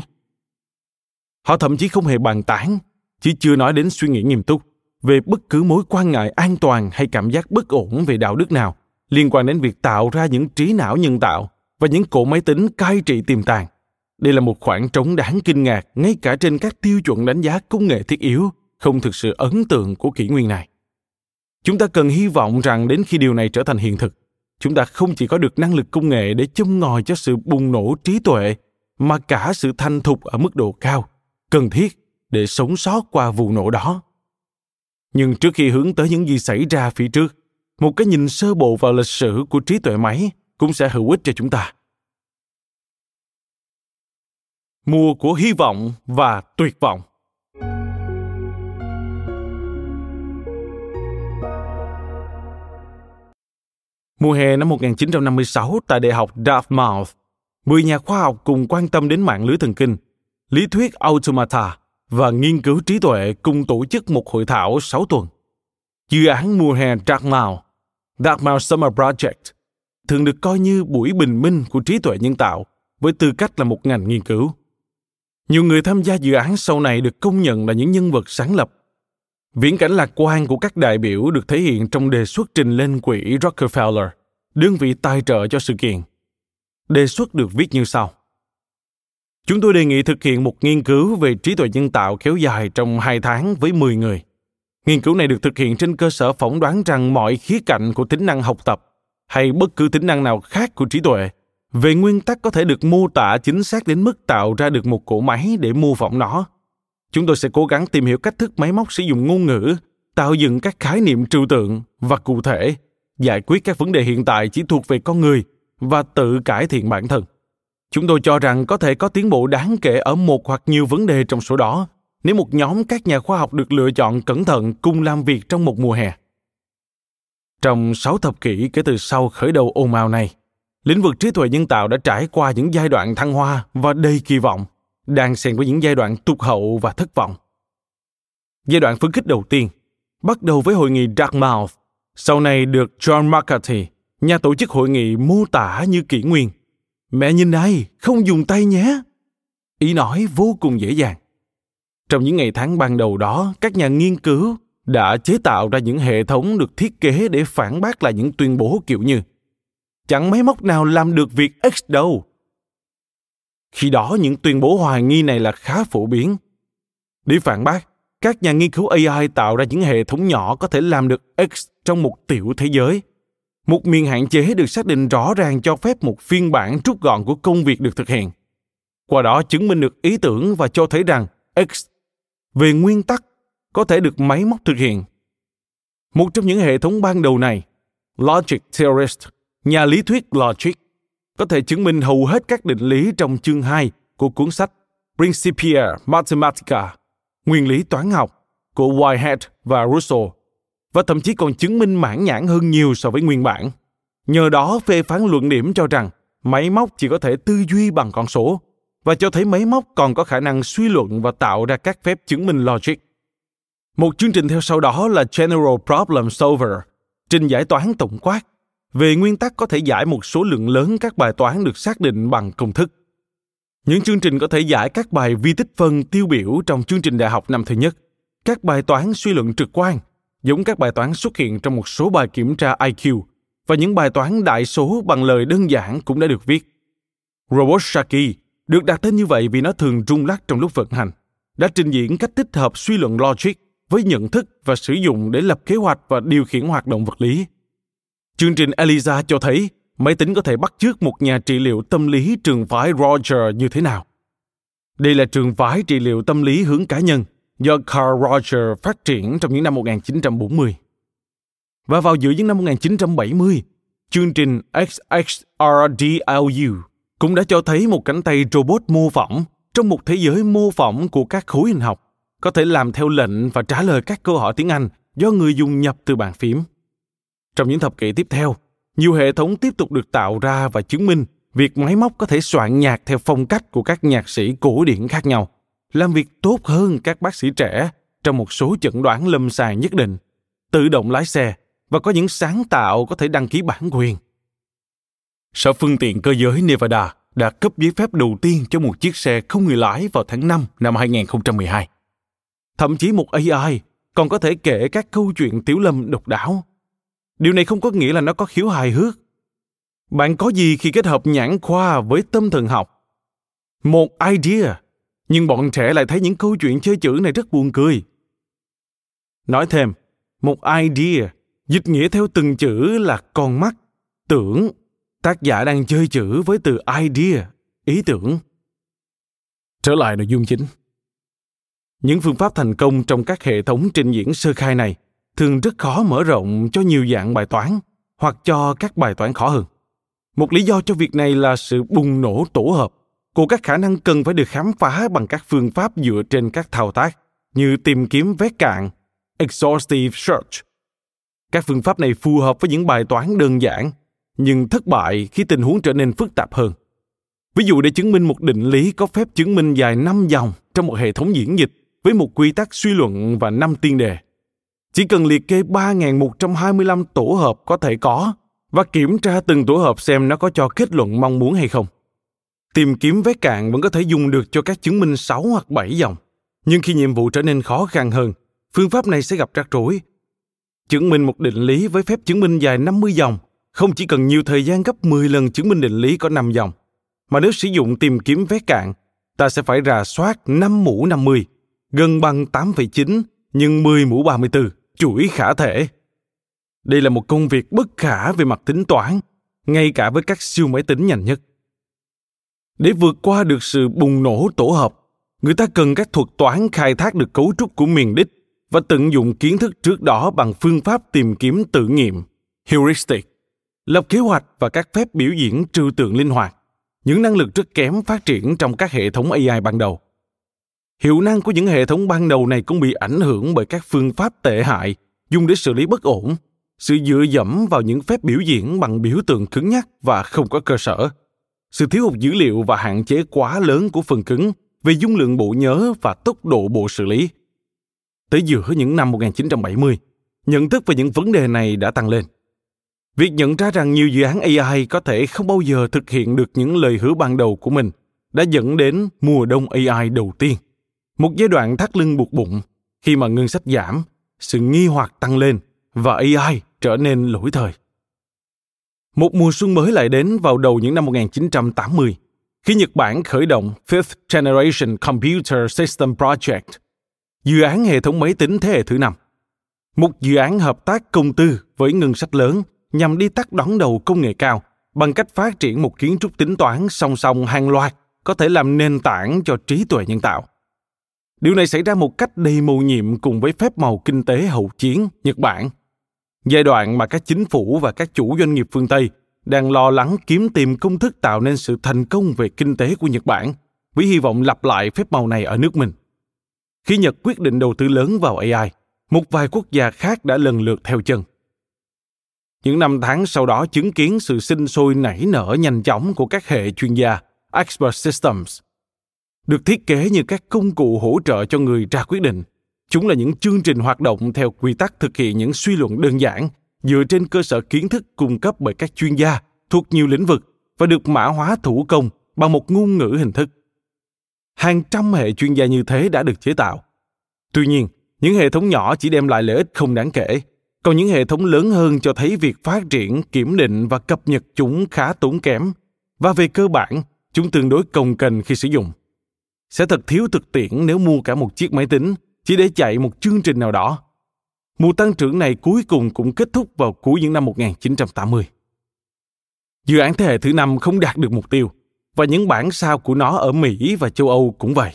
A: Họ thậm chí không hề bàn tán, chỉ chưa nói đến suy nghĩ nghiêm túc về bất cứ mối quan ngại an toàn hay cảm giác bất ổn về đạo đức nào liên quan đến việc tạo ra những trí não nhân tạo và những cỗ máy tính cai trị tiềm tàng. Đây là một khoảng trống đáng kinh ngạc ngay cả trên các tiêu chuẩn đánh giá công nghệ thiết yếu không thực sự ấn tượng của kỷ nguyên này. Chúng ta cần hy vọng rằng đến khi điều này trở thành hiện thực, chúng ta không chỉ có được năng lực công nghệ để châm ngòi cho sự bùng nổ trí tuệ, mà cả sự thành thục ở mức độ cao, cần thiết để sống sót qua vụ nổ đó. Nhưng trước khi hướng tới những gì xảy ra phía trước, một cái nhìn sơ bộ vào lịch sử của trí tuệ máy cũng sẽ hữu ích cho chúng ta. Mùa của hy vọng và tuyệt vọng. Mùa hè năm 1956 tại Đại học Dartmouth, 10 nhà khoa học cùng quan tâm đến mạng lưới thần kinh, lý thuyết automata và nghiên cứu trí tuệ cùng tổ chức một hội thảo 6 tuần. Dự án mùa hè Dartmouth, Dartmouth Summer Project, thường được coi như buổi bình minh của trí tuệ nhân tạo với tư cách là một ngành nghiên cứu. Nhiều người tham gia dự án sau này được công nhận là những nhân vật sáng lập. Viễn cảnh lạc quan của các đại biểu được thể hiện trong đề xuất trình lên quỹ Rockefeller, đơn vị tài trợ cho sự kiện. Đề xuất được viết như sau. Chúng tôi đề nghị thực hiện một nghiên cứu về trí tuệ nhân tạo kéo dài trong 2 tháng với 10 người. Nghiên cứu này được thực hiện trên cơ sở phỏng đoán rằng mọi khía cạnh của tính năng học tập hay bất cứ tính năng nào khác của trí tuệ về nguyên tắc có thể được mô tả chính xác đến mức tạo ra được một cỗ máy để mô phỏng nó. Chúng tôi sẽ cố gắng tìm hiểu cách thức máy móc sử dụng ngôn ngữ, tạo dựng các khái niệm trừu tượng và cụ thể, giải quyết các vấn đề hiện tại chỉ thuộc về con người và tự cải thiện bản thân. Chúng tôi cho rằng có thể có tiến bộ đáng kể ở một hoặc nhiều vấn đề trong số đó nếu một nhóm các nhà khoa học được lựa chọn cẩn thận cùng làm việc trong một mùa hè. Trong sáu thập kỷ kể từ sau khởi đầu ồn ào này, lĩnh vực trí tuệ nhân tạo đã trải qua những giai đoạn thăng hoa và đầy kỳ vọng, đang xen với những giai đoạn tụt hậu và thất vọng. Giai đoạn phấn khích đầu tiên bắt đầu với hội nghị Dartmouth, sau này được John McCarthy, nhà tổ chức hội nghị mô tả như kỷ nguyên. Mẹ nhìn này, không dùng tay nhé. Ý nói vô cùng dễ dàng. Trong những ngày tháng ban đầu đó, các nhà nghiên cứu đã chế tạo ra những hệ thống được thiết kế để phản bác lại những tuyên bố kiểu như chẳng máy móc nào làm được việc X đâu. Khi đó những tuyên bố hoài nghi này là khá phổ biến. Để phản bác, các nhà nghiên cứu AI tạo ra những hệ thống nhỏ có thể làm được X trong một tiểu thế giới. Một miền hạn chế được xác định rõ ràng cho phép một phiên bản rút gọn của công việc được thực hiện. Qua đó chứng minh được ý tưởng và cho thấy rằng X về nguyên tắc có thể được máy móc thực hiện. Một trong những hệ thống ban đầu này, Logic Theorist, nhà lý thuyết Logic, có thể chứng minh hầu hết các định lý trong chương 2 của cuốn sách Principia Mathematica, nguyên lý toán học của Whitehead và Russell, và thậm chí còn chứng minh mãn nhãn hơn nhiều so với nguyên bản. Nhờ đó phê phán luận điểm cho rằng máy móc chỉ có thể tư duy bằng con số và cho thấy máy móc còn có khả năng suy luận và tạo ra các phép chứng minh logic. Một chương trình theo sau đó là General Problem Solver, trình giải toán tổng quát, về nguyên tắc có thể giải một số lượng lớn các bài toán được xác định bằng công thức. Những chương trình có thể giải các bài vi tích phân tiêu biểu trong chương trình đại học năm thứ nhất, các bài toán suy luận trực quan, giống các bài toán xuất hiện trong một số bài kiểm tra IQ, và những bài toán đại số bằng lời đơn giản cũng đã được viết. Robot Sharky được đặt tên như vậy vì nó thường rung lắc trong lúc vận hành, đã trình diễn cách tích hợp suy luận logic với nhận thức và sử dụng để lập kế hoạch và điều khiển hoạt động vật lý. Chương trình ELISA cho thấy máy tính có thể bắt chước một nhà trị liệu tâm lý trường phái Roger như thế nào. Đây là trường phái trị liệu tâm lý hướng cá nhân do Carl Roger phát triển trong những năm 1940. Và vào giữa những năm 1970, chương trình XXRDLU cũng đã cho thấy một cánh tay robot mô phỏng trong một thế giới mô phỏng của các khối hình học có thể làm theo lệnh và trả lời các câu hỏi tiếng Anh do người dùng nhập từ bàn phím. Trong những thập kỷ tiếp theo, nhiều hệ thống tiếp tục được tạo ra và chứng minh việc máy móc có thể soạn nhạc theo phong cách của các nhạc sĩ cổ điển khác nhau, làm việc tốt hơn các bác sĩ trẻ trong một số chẩn đoán lâm sàng nhất định, tự động lái xe và có những sáng tạo có thể đăng ký bản quyền. Sở phương tiện cơ giới Nevada đã cấp giấy phép đầu tiên cho một chiếc xe không người lái vào tháng 5 năm 2012. Thậm chí một AI còn có thể kể các câu chuyện tiểu lâm độc đáo. Điều này không có nghĩa là nó có khiếu hài hước. Bạn có gì khi kết hợp nhãn khoa với tâm thần học? Một idea, nhưng bọn trẻ lại thấy những câu chuyện chơi chữ này rất buồn cười. Nói thêm, một idea dịch nghĩa theo từng chữ là con mắt, tưởng. Tác giả đang chơi chữ với từ idea, ý tưởng. Trở lại nội dung chính. Những phương pháp thành công trong các hệ thống trình diễn sơ khai này thường rất khó mở rộng cho nhiều dạng bài toán hoặc cho các bài toán khó hơn. Một lý do cho việc này là sự bùng nổ tổ hợp của các khả năng cần phải được khám phá bằng các phương pháp dựa trên các thao tác như tìm kiếm vét cạn, exhaustive search. Các phương pháp này phù hợp với những bài toán đơn giản, nhưng thất bại khi tình huống trở nên phức tạp hơn. Ví dụ để chứng minh một định lý có phép chứng minh dài 5 dòng trong một hệ thống diễn dịch với một quy tắc suy luận và 5 tiên đề. Chỉ cần liệt kê 3.125 tổ hợp có thể có và kiểm tra từng tổ hợp xem nó có cho kết luận mong muốn hay không. Tìm kiếm vết cạn vẫn có thể dùng được cho các chứng minh 6 hoặc 7 dòng. Nhưng khi nhiệm vụ trở nên khó khăn hơn, phương pháp này sẽ gặp rắc rối. Chứng minh một định lý với phép chứng minh dài 50 dòng không chỉ cần nhiều thời gian gấp 10 lần chứng minh định lý có 5 dòng, mà nếu sử dụng tìm kiếm vết cạn, ta sẽ phải rà soát 5 mũ 50, gần bằng 8,9 nhưng 10 mũ 34, chuỗi khả thể. Đây là một công việc bất khả về mặt tính toán, ngay cả với các siêu máy tính nhanh nhất. Để vượt qua được sự bùng nổ tổ hợp, người ta cần các thuật toán khai thác được cấu trúc của miền đích và tận dụng kiến thức trước đó bằng phương pháp tìm kiếm tự nghiệm, heuristic, lập kế hoạch và các phép biểu diễn trừu tượng linh hoạt, những năng lực rất kém phát triển trong các hệ thống AI ban đầu. Hiệu năng của những hệ thống ban đầu này cũng bị ảnh hưởng bởi các phương pháp tệ hại dùng để xử lý bất ổn, sự dựa dẫm vào những phép biểu diễn bằng biểu tượng cứng nhắc và không có cơ sở, sự thiếu hụt dữ liệu và hạn chế quá lớn của phần cứng về dung lượng bộ nhớ và tốc độ bộ xử lý. Tới giữa những năm 1970, nhận thức về những vấn đề này đã tăng lên. Việc nhận ra rằng nhiều dự án AI có thể không bao giờ thực hiện được những lời hứa ban đầu của mình đã dẫn đến mùa đông AI đầu tiên. Một giai đoạn thắt lưng buộc bụng khi mà ngân sách giảm, sự nghi hoặc tăng lên và AI trở nên lỗi thời. Một mùa xuân mới lại đến vào đầu những năm 1980, khi Nhật Bản khởi động Fifth Generation Computer System Project, dự án hệ thống máy tính thế hệ thứ năm. Một dự án hợp tác công tư với ngân sách lớn nhằm đi tắt đón đầu công nghệ cao bằng cách phát triển một kiến trúc tính toán song song hàng loạt có thể làm nền tảng cho trí tuệ nhân tạo. Điều này xảy ra một cách đầy mầu nhiệm cùng với phép màu kinh tế hậu chiến Nhật Bản giai đoạn mà các chính phủ và các chủ doanh nghiệp phương Tây đang lo lắng kiếm tìm công thức tạo nên sự thành công về kinh tế của Nhật Bản, với hy vọng lặp lại phép màu này ở nước mình. Khi Nhật quyết định đầu tư lớn vào AI, một vài quốc gia khác đã lần lượt theo chân. Những năm tháng sau đó chứng kiến sự sinh sôi nảy nở nhanh chóng của các hệ chuyên gia Expert Systems, được thiết kế như các công cụ hỗ trợ cho người ra quyết định – Chúng là những chương trình hoạt động theo quy tắc thực hiện những suy luận đơn giản dựa trên cơ sở kiến thức cung cấp bởi các chuyên gia thuộc nhiều lĩnh vực và được mã hóa thủ công bằng một ngôn ngữ hình thức. Hàng trăm hệ chuyên gia như thế đã được chế tạo. Tuy nhiên, những hệ thống nhỏ chỉ đem lại lợi ích không đáng kể, còn những hệ thống lớn hơn cho thấy việc phát triển, kiểm định và cập nhật chúng khá tốn kém và về cơ bản, chúng tương đối cồng kềnh khi sử dụng. Sẽ thật thiếu thực tiễn nếu mua cả một chiếc máy tính chỉ để chạy một chương trình nào đó. Mùa tăng trưởng này cuối cùng cũng kết thúc vào cuối những năm 1980. Dự án thế hệ thứ năm không đạt được mục tiêu, và những bản sao của nó ở Mỹ và châu Âu cũng vậy.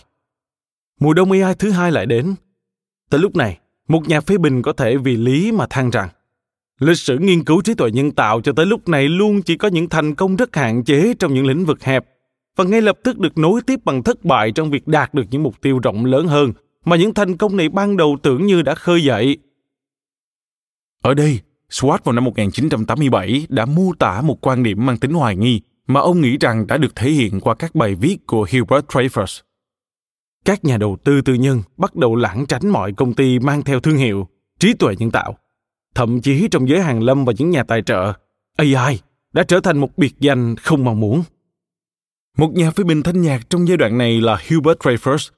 A: Mùa đông AI thứ hai lại đến. Tới lúc này, một nhà phê bình có thể vì lý mà than rằng lịch sử nghiên cứu trí tuệ nhân tạo cho tới lúc này luôn chỉ có những thành công rất hạn chế trong những lĩnh vực hẹp và ngay lập tức được nối tiếp bằng thất bại trong việc đạt được những mục tiêu rộng lớn hơn mà những thành công này ban đầu tưởng như đã khơi dậy. Ở đây, Swart vào năm 1987 đã mô tả một quan điểm mang tính hoài nghi mà ông nghĩ rằng đã được thể hiện qua các bài viết của Hubert Travers. Các nhà đầu tư tư nhân bắt đầu lãng tránh mọi công ty mang theo thương hiệu trí tuệ nhân tạo. Thậm chí trong giới hàng lâm và những nhà tài trợ, AI đã trở thành một biệt danh không mong muốn. Một nhà phê bình thanh nhạc trong giai đoạn này là Hubert Dreyfus.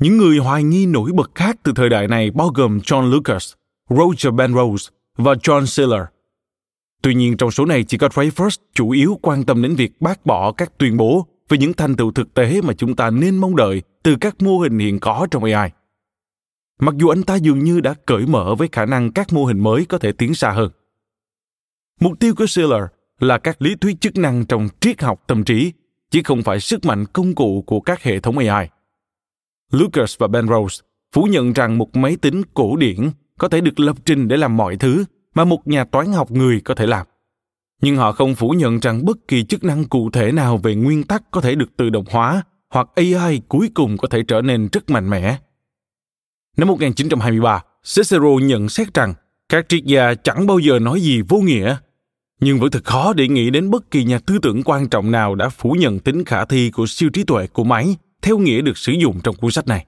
A: Những người hoài nghi nổi bật khác từ thời đại này bao gồm John Lucas, Roger Penrose và John Siller. Tuy nhiên trong số này chỉ có Dreyfus chủ yếu quan tâm đến việc bác bỏ các tuyên bố về những thành tựu thực tế mà chúng ta nên mong đợi từ các mô hình hiện có trong AI. Mặc dù anh ta dường như đã cởi mở với khả năng các mô hình mới có thể tiến xa hơn. Mục tiêu của Siller là các lý thuyết chức năng trong triết học tâm trí, chứ không phải sức mạnh công cụ của các hệ thống AI. Lucas và Ben Rose phủ nhận rằng một máy tính cổ điển có thể được lập trình để làm mọi thứ mà một nhà toán học người có thể làm. Nhưng họ không phủ nhận rằng bất kỳ chức năng cụ thể nào về nguyên tắc có thể được tự động hóa hoặc AI cuối cùng có thể trở nên rất mạnh mẽ. Năm 1923, Cicero nhận xét rằng các triết gia chẳng bao giờ nói gì vô nghĩa, nhưng vẫn thật khó để nghĩ đến bất kỳ nhà tư tưởng quan trọng nào đã phủ nhận tính khả thi của siêu trí tuệ của máy theo nghĩa được sử dụng trong cuốn sách này.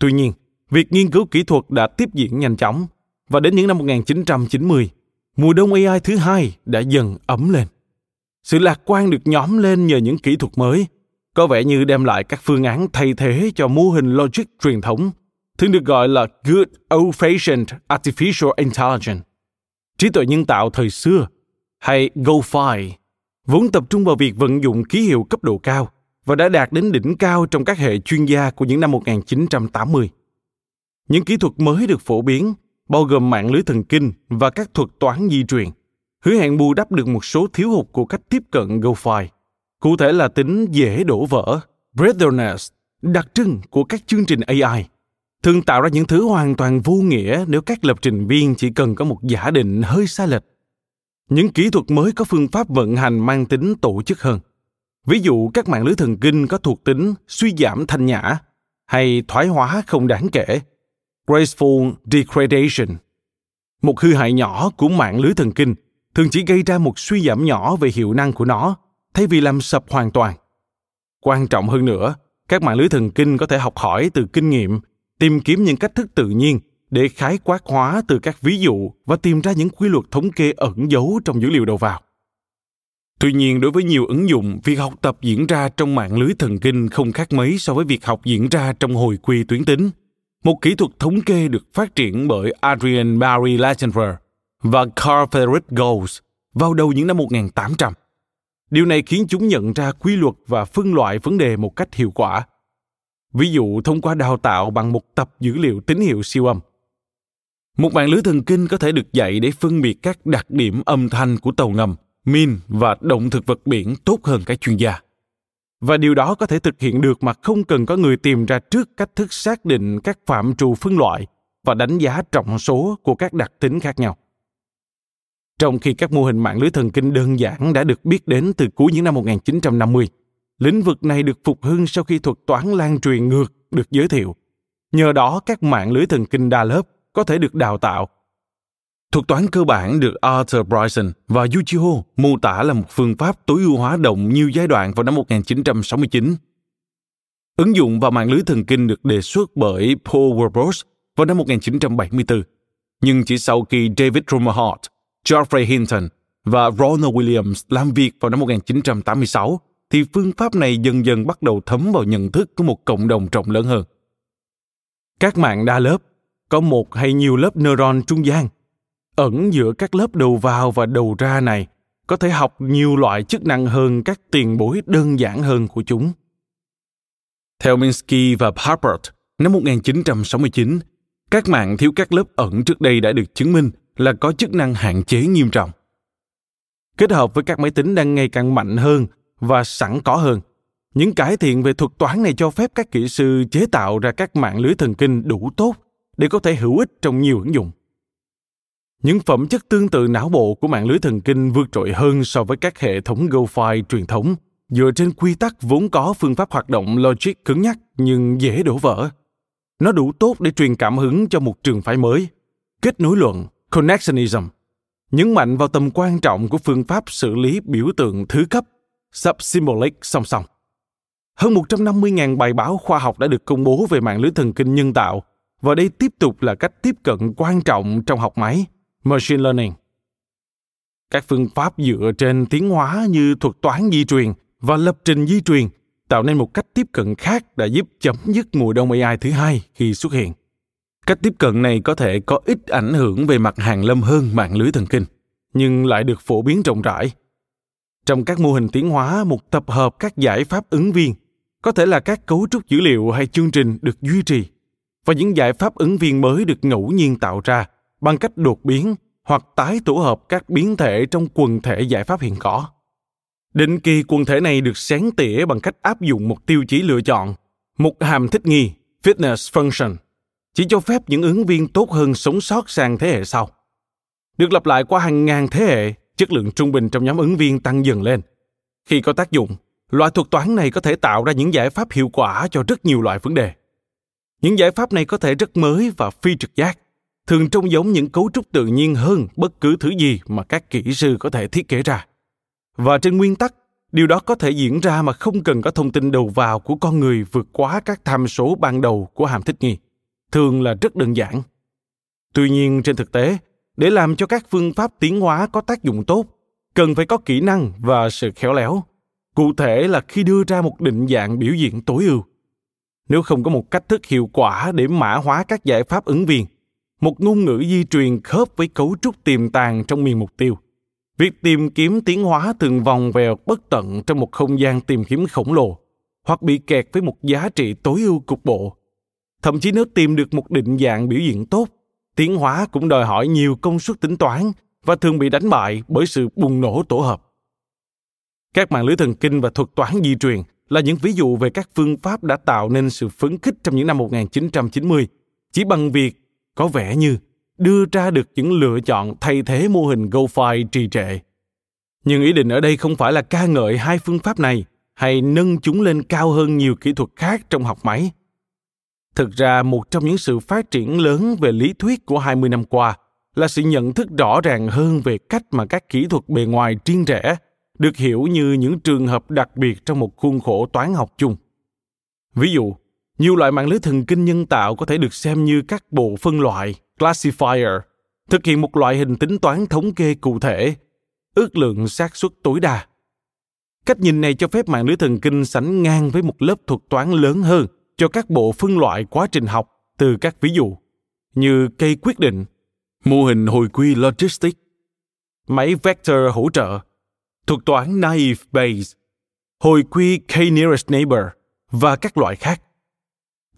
A: Tuy nhiên, việc nghiên cứu kỹ thuật đã tiếp diễn nhanh chóng và đến những năm 1990, mùa đông AI thứ hai đã dần ấm lên. Sự lạc quan được nhóm lên nhờ những kỹ thuật mới, có vẻ như đem lại các phương án thay thế cho mô hình logic truyền thống, thường được gọi là Good Old-Fashioned Artificial Intelligence. Trí tuệ nhân tạo thời xưa, hay GoFi, vốn tập trung vào việc vận dụng ký hiệu cấp độ cao và đã đạt đến đỉnh cao trong các hệ chuyên gia của những năm 1980. Những kỹ thuật mới được phổ biến bao gồm mạng lưới thần kinh và các thuật toán di truyền, hứa hẹn bù đắp được một số thiếu hụt của cách tiếp cận GoFi, cụ thể là tính dễ đổ vỡ, breadthroughness, đặc trưng của các chương trình AI, thường tạo ra những thứ hoàn toàn vô nghĩa nếu các lập trình viên chỉ cần có một giả định hơi sai lệch. Những kỹ thuật mới có phương pháp vận hành mang tính tổ chức hơn. Ví dụ các mạng lưới thần kinh có thuộc tính suy giảm thanh nhã hay thoái hóa không đáng kể graceful degradation. Một hư hại nhỏ của mạng lưới thần kinh thường chỉ gây ra một suy giảm nhỏ về hiệu năng của nó, thay vì làm sập hoàn toàn. Quan trọng hơn nữa, các mạng lưới thần kinh có thể học hỏi từ kinh nghiệm, tìm kiếm những cách thức tự nhiên để khái quát hóa từ các ví dụ và tìm ra những quy luật thống kê ẩn giấu trong dữ liệu đầu vào. Tuy nhiên, đối với nhiều ứng dụng, việc học tập diễn ra trong mạng lưới thần kinh không khác mấy so với việc học diễn ra trong hồi quy tuyến tính – một kỹ thuật thống kê được phát triển bởi Adrian Barry Legendre và Carl Frederick Golds vào đầu những năm 1800. Điều này khiến chúng nhận ra quy luật và phân loại vấn đề một cách hiệu quả. Ví dụ thông qua đào tạo bằng một tập dữ liệu tín hiệu siêu âm. Một mạng lưới thần kinh có thể được dạy để phân biệt các đặc điểm âm thanh của tàu ngầm, min và động thực vật biển tốt hơn các chuyên gia và điều đó có thể thực hiện được mà không cần có người tìm ra trước cách thức xác định các phạm trù phân loại và đánh giá trọng số của các đặc tính khác nhau. Trong khi các mô hình mạng lưới thần kinh đơn giản đã được biết đến từ cuối những năm 1950, lĩnh vực này được phục hưng sau khi thuật toán lan truyền ngược được giới thiệu. Nhờ đó các mạng lưới thần kinh đa lớp có thể được đào tạo Thuật toán cơ bản được Arthur Bryson và Yuichiro mô tả là một phương pháp tối ưu hóa động nhiều giai đoạn vào năm 1969. Ứng dụng vào mạng lưới thần kinh được đề xuất bởi Paul Werbos vào năm 1974. Nhưng chỉ sau khi David Rumerhart, Geoffrey Hinton và Ronald Williams làm việc vào năm 1986, thì phương pháp này dần dần bắt đầu thấm vào nhận thức của một cộng đồng rộng lớn hơn. Các mạng đa lớp có một hay nhiều lớp neuron trung gian ẩn giữa các lớp đầu vào và đầu ra này có thể học nhiều loại chức năng hơn các tiền bối đơn giản hơn của chúng. Theo Minsky và Papert, năm 1969, các mạng thiếu các lớp ẩn trước đây đã được chứng minh là có chức năng hạn chế nghiêm trọng. Kết hợp với các máy tính đang ngày càng mạnh hơn và sẵn có hơn, những cải thiện về thuật toán này cho phép các kỹ sư chế tạo ra các mạng lưới thần kinh đủ tốt để có thể hữu ích trong nhiều ứng dụng. Những phẩm chất tương tự não bộ của mạng lưới thần kinh vượt trội hơn so với các hệ thống GoFi truyền thống, dựa trên quy tắc vốn có phương pháp hoạt động logic cứng nhắc nhưng dễ đổ vỡ. Nó đủ tốt để truyền cảm hứng cho một trường phái mới, kết nối luận, connectionism, nhấn mạnh vào tầm quan trọng của phương pháp xử lý biểu tượng thứ cấp, subsymbolic song song. Hơn 150.000 bài báo khoa học đã được công bố về mạng lưới thần kinh nhân tạo, và đây tiếp tục là cách tiếp cận quan trọng trong học máy – machine learning. Các phương pháp dựa trên tiến hóa như thuật toán di truyền và lập trình di truyền tạo nên một cách tiếp cận khác đã giúp chấm dứt mùa đông AI thứ hai khi xuất hiện. Cách tiếp cận này có thể có ít ảnh hưởng về mặt hàng lâm hơn mạng lưới thần kinh, nhưng lại được phổ biến rộng rãi. Trong các mô hình tiến hóa, một tập hợp các giải pháp ứng viên, có thể là các cấu trúc dữ liệu hay chương trình được duy trì, và những giải pháp ứng viên mới được ngẫu nhiên tạo ra bằng cách đột biến hoặc tái tổ hợp các biến thể trong quần thể giải pháp hiện có. Định kỳ quần thể này được sáng tỉa bằng cách áp dụng một tiêu chí lựa chọn, một hàm thích nghi, fitness function, chỉ cho phép những ứng viên tốt hơn sống sót sang thế hệ sau. Được lặp lại qua hàng ngàn thế hệ, chất lượng trung bình trong nhóm ứng viên tăng dần lên. Khi có tác dụng, loại thuật toán này có thể tạo ra những giải pháp hiệu quả cho rất nhiều loại vấn đề. Những giải pháp này có thể rất mới và phi trực giác, thường trông giống những cấu trúc tự nhiên hơn bất cứ thứ gì mà các kỹ sư có thể thiết kế ra. Và trên nguyên tắc, điều đó có thể diễn ra mà không cần có thông tin đầu vào của con người vượt quá các tham số ban đầu của hàm thích nghi. Thường là rất đơn giản. Tuy nhiên trên thực tế, để làm cho các phương pháp tiến hóa có tác dụng tốt, cần phải có kỹ năng và sự khéo léo. Cụ thể là khi đưa ra một định dạng biểu diễn tối ưu. Nếu không có một cách thức hiệu quả để mã hóa các giải pháp ứng viên, một ngôn ngữ di truyền khớp với cấu trúc tiềm tàng trong miền mục tiêu, Việc tìm kiếm tiến hóa thường vòng vèo bất tận trong một không gian tìm kiếm khổng lồ, hoặc bị kẹt với một giá trị tối ưu cục bộ. Thậm chí nếu tìm được một định dạng biểu diễn tốt, tiến hóa cũng đòi hỏi nhiều công suất tính toán và thường bị đánh bại bởi sự bùng nổ tổ hợp. Các mạng lưới thần kinh và thuật toán di truyền là những ví dụ về các phương pháp đã tạo nên sự phấn khích trong những năm 1990 chỉ bằng việc có vẻ như đưa ra được những lựa chọn thay thế mô hình GoFi trì trệ. Nhưng ý định ở đây không phải là ca ngợi hai phương pháp này hay nâng chúng lên cao hơn nhiều kỹ thuật khác trong học máy. Thực ra, một trong những sự phát triển lớn về lý thuyết của 20 năm qua là sự nhận thức rõ ràng hơn về cách mà các kỹ thuật bề ngoài riêng rẽ được hiểu như những trường hợp đặc biệt trong một khuôn khổ toán học chung. Ví dụ, nhiều loại mạng lưới thần kinh nhân tạo có thể được xem như các bộ phân loại classifier thực hiện một loại hình tính toán thống kê cụ thể ước lượng xác suất tối đa cách nhìn này cho phép mạng lưới thần kinh sánh ngang với một lớp thuật toán lớn hơn cho các bộ phân loại quá trình học từ các ví dụ như cây quyết định mô hình hồi quy logistic máy vector hỗ trợ thuật toán naive Bayes hồi quy k-nearest neighbor và các loại khác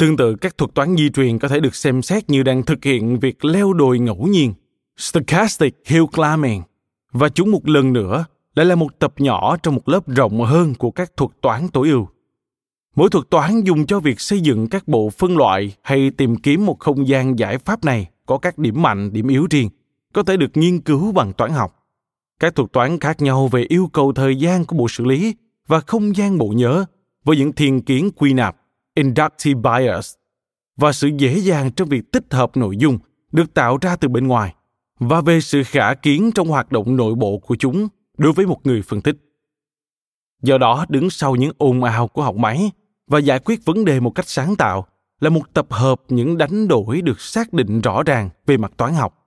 A: Tương tự các thuật toán di truyền có thể được xem xét như đang thực hiện việc leo đồi ngẫu nhiên, stochastic hill climbing, và chúng một lần nữa lại là một tập nhỏ trong một lớp rộng hơn của các thuật toán tối ưu. Mỗi thuật toán dùng cho việc xây dựng các bộ phân loại hay tìm kiếm một không gian giải pháp này có các điểm mạnh, điểm yếu riêng, có thể được nghiên cứu bằng toán học. Các thuật toán khác nhau về yêu cầu thời gian của bộ xử lý và không gian bộ nhớ với những thiên kiến quy nạp inductive bias và sự dễ dàng trong việc tích hợp nội dung được tạo ra từ bên ngoài và về sự khả kiến trong hoạt động nội bộ của chúng đối với một người phân tích. Do đó, đứng sau những ồn ào của học máy và giải quyết vấn đề một cách sáng tạo là một tập hợp những đánh đổi được xác định rõ ràng về mặt toán học.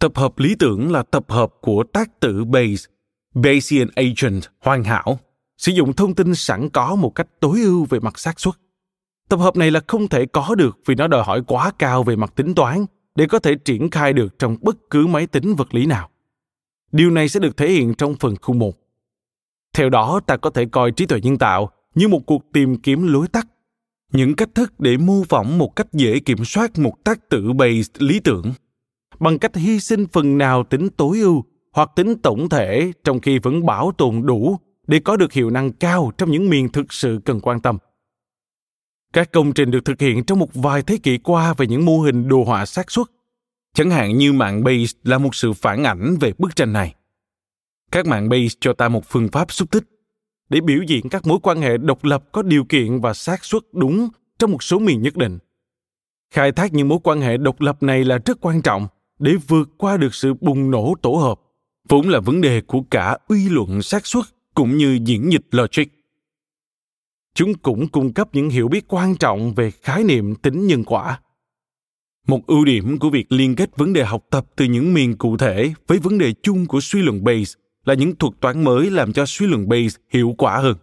A: Tập hợp lý tưởng là tập hợp của tác tử Bayes, Bayesian Agent hoàn hảo sử dụng thông tin sẵn có một cách tối ưu về mặt xác suất. Tập hợp này là không thể có được vì nó đòi hỏi quá cao về mặt tính toán để có thể triển khai được trong bất cứ máy tính vật lý nào. Điều này sẽ được thể hiện trong phần khu 1. Theo đó, ta có thể coi trí tuệ nhân tạo như một cuộc tìm kiếm lối tắt, những cách thức để mô phỏng một cách dễ kiểm soát một tác tự bày lý tưởng, bằng cách hy sinh phần nào tính tối ưu hoặc tính tổng thể trong khi vẫn bảo tồn đủ để có được hiệu năng cao trong những miền thực sự cần quan tâm. Các công trình được thực hiện trong một vài thế kỷ qua về những mô hình đồ họa xác suất, chẳng hạn như mạng base là một sự phản ảnh về bức tranh này. Các mạng base cho ta một phương pháp xúc tích để biểu diễn các mối quan hệ độc lập có điều kiện và xác suất đúng trong một số miền nhất định. Khai thác những mối quan hệ độc lập này là rất quan trọng để vượt qua được sự bùng nổ tổ hợp, vốn là vấn đề của cả uy luận xác suất cũng như diễn dịch logic. Chúng cũng cung cấp những hiểu biết quan trọng về khái niệm tính nhân quả. Một ưu điểm của việc liên kết vấn đề học tập từ những miền cụ thể với vấn đề chung của suy luận Bayes là những thuật toán mới làm cho suy luận Bayes hiệu quả hơn.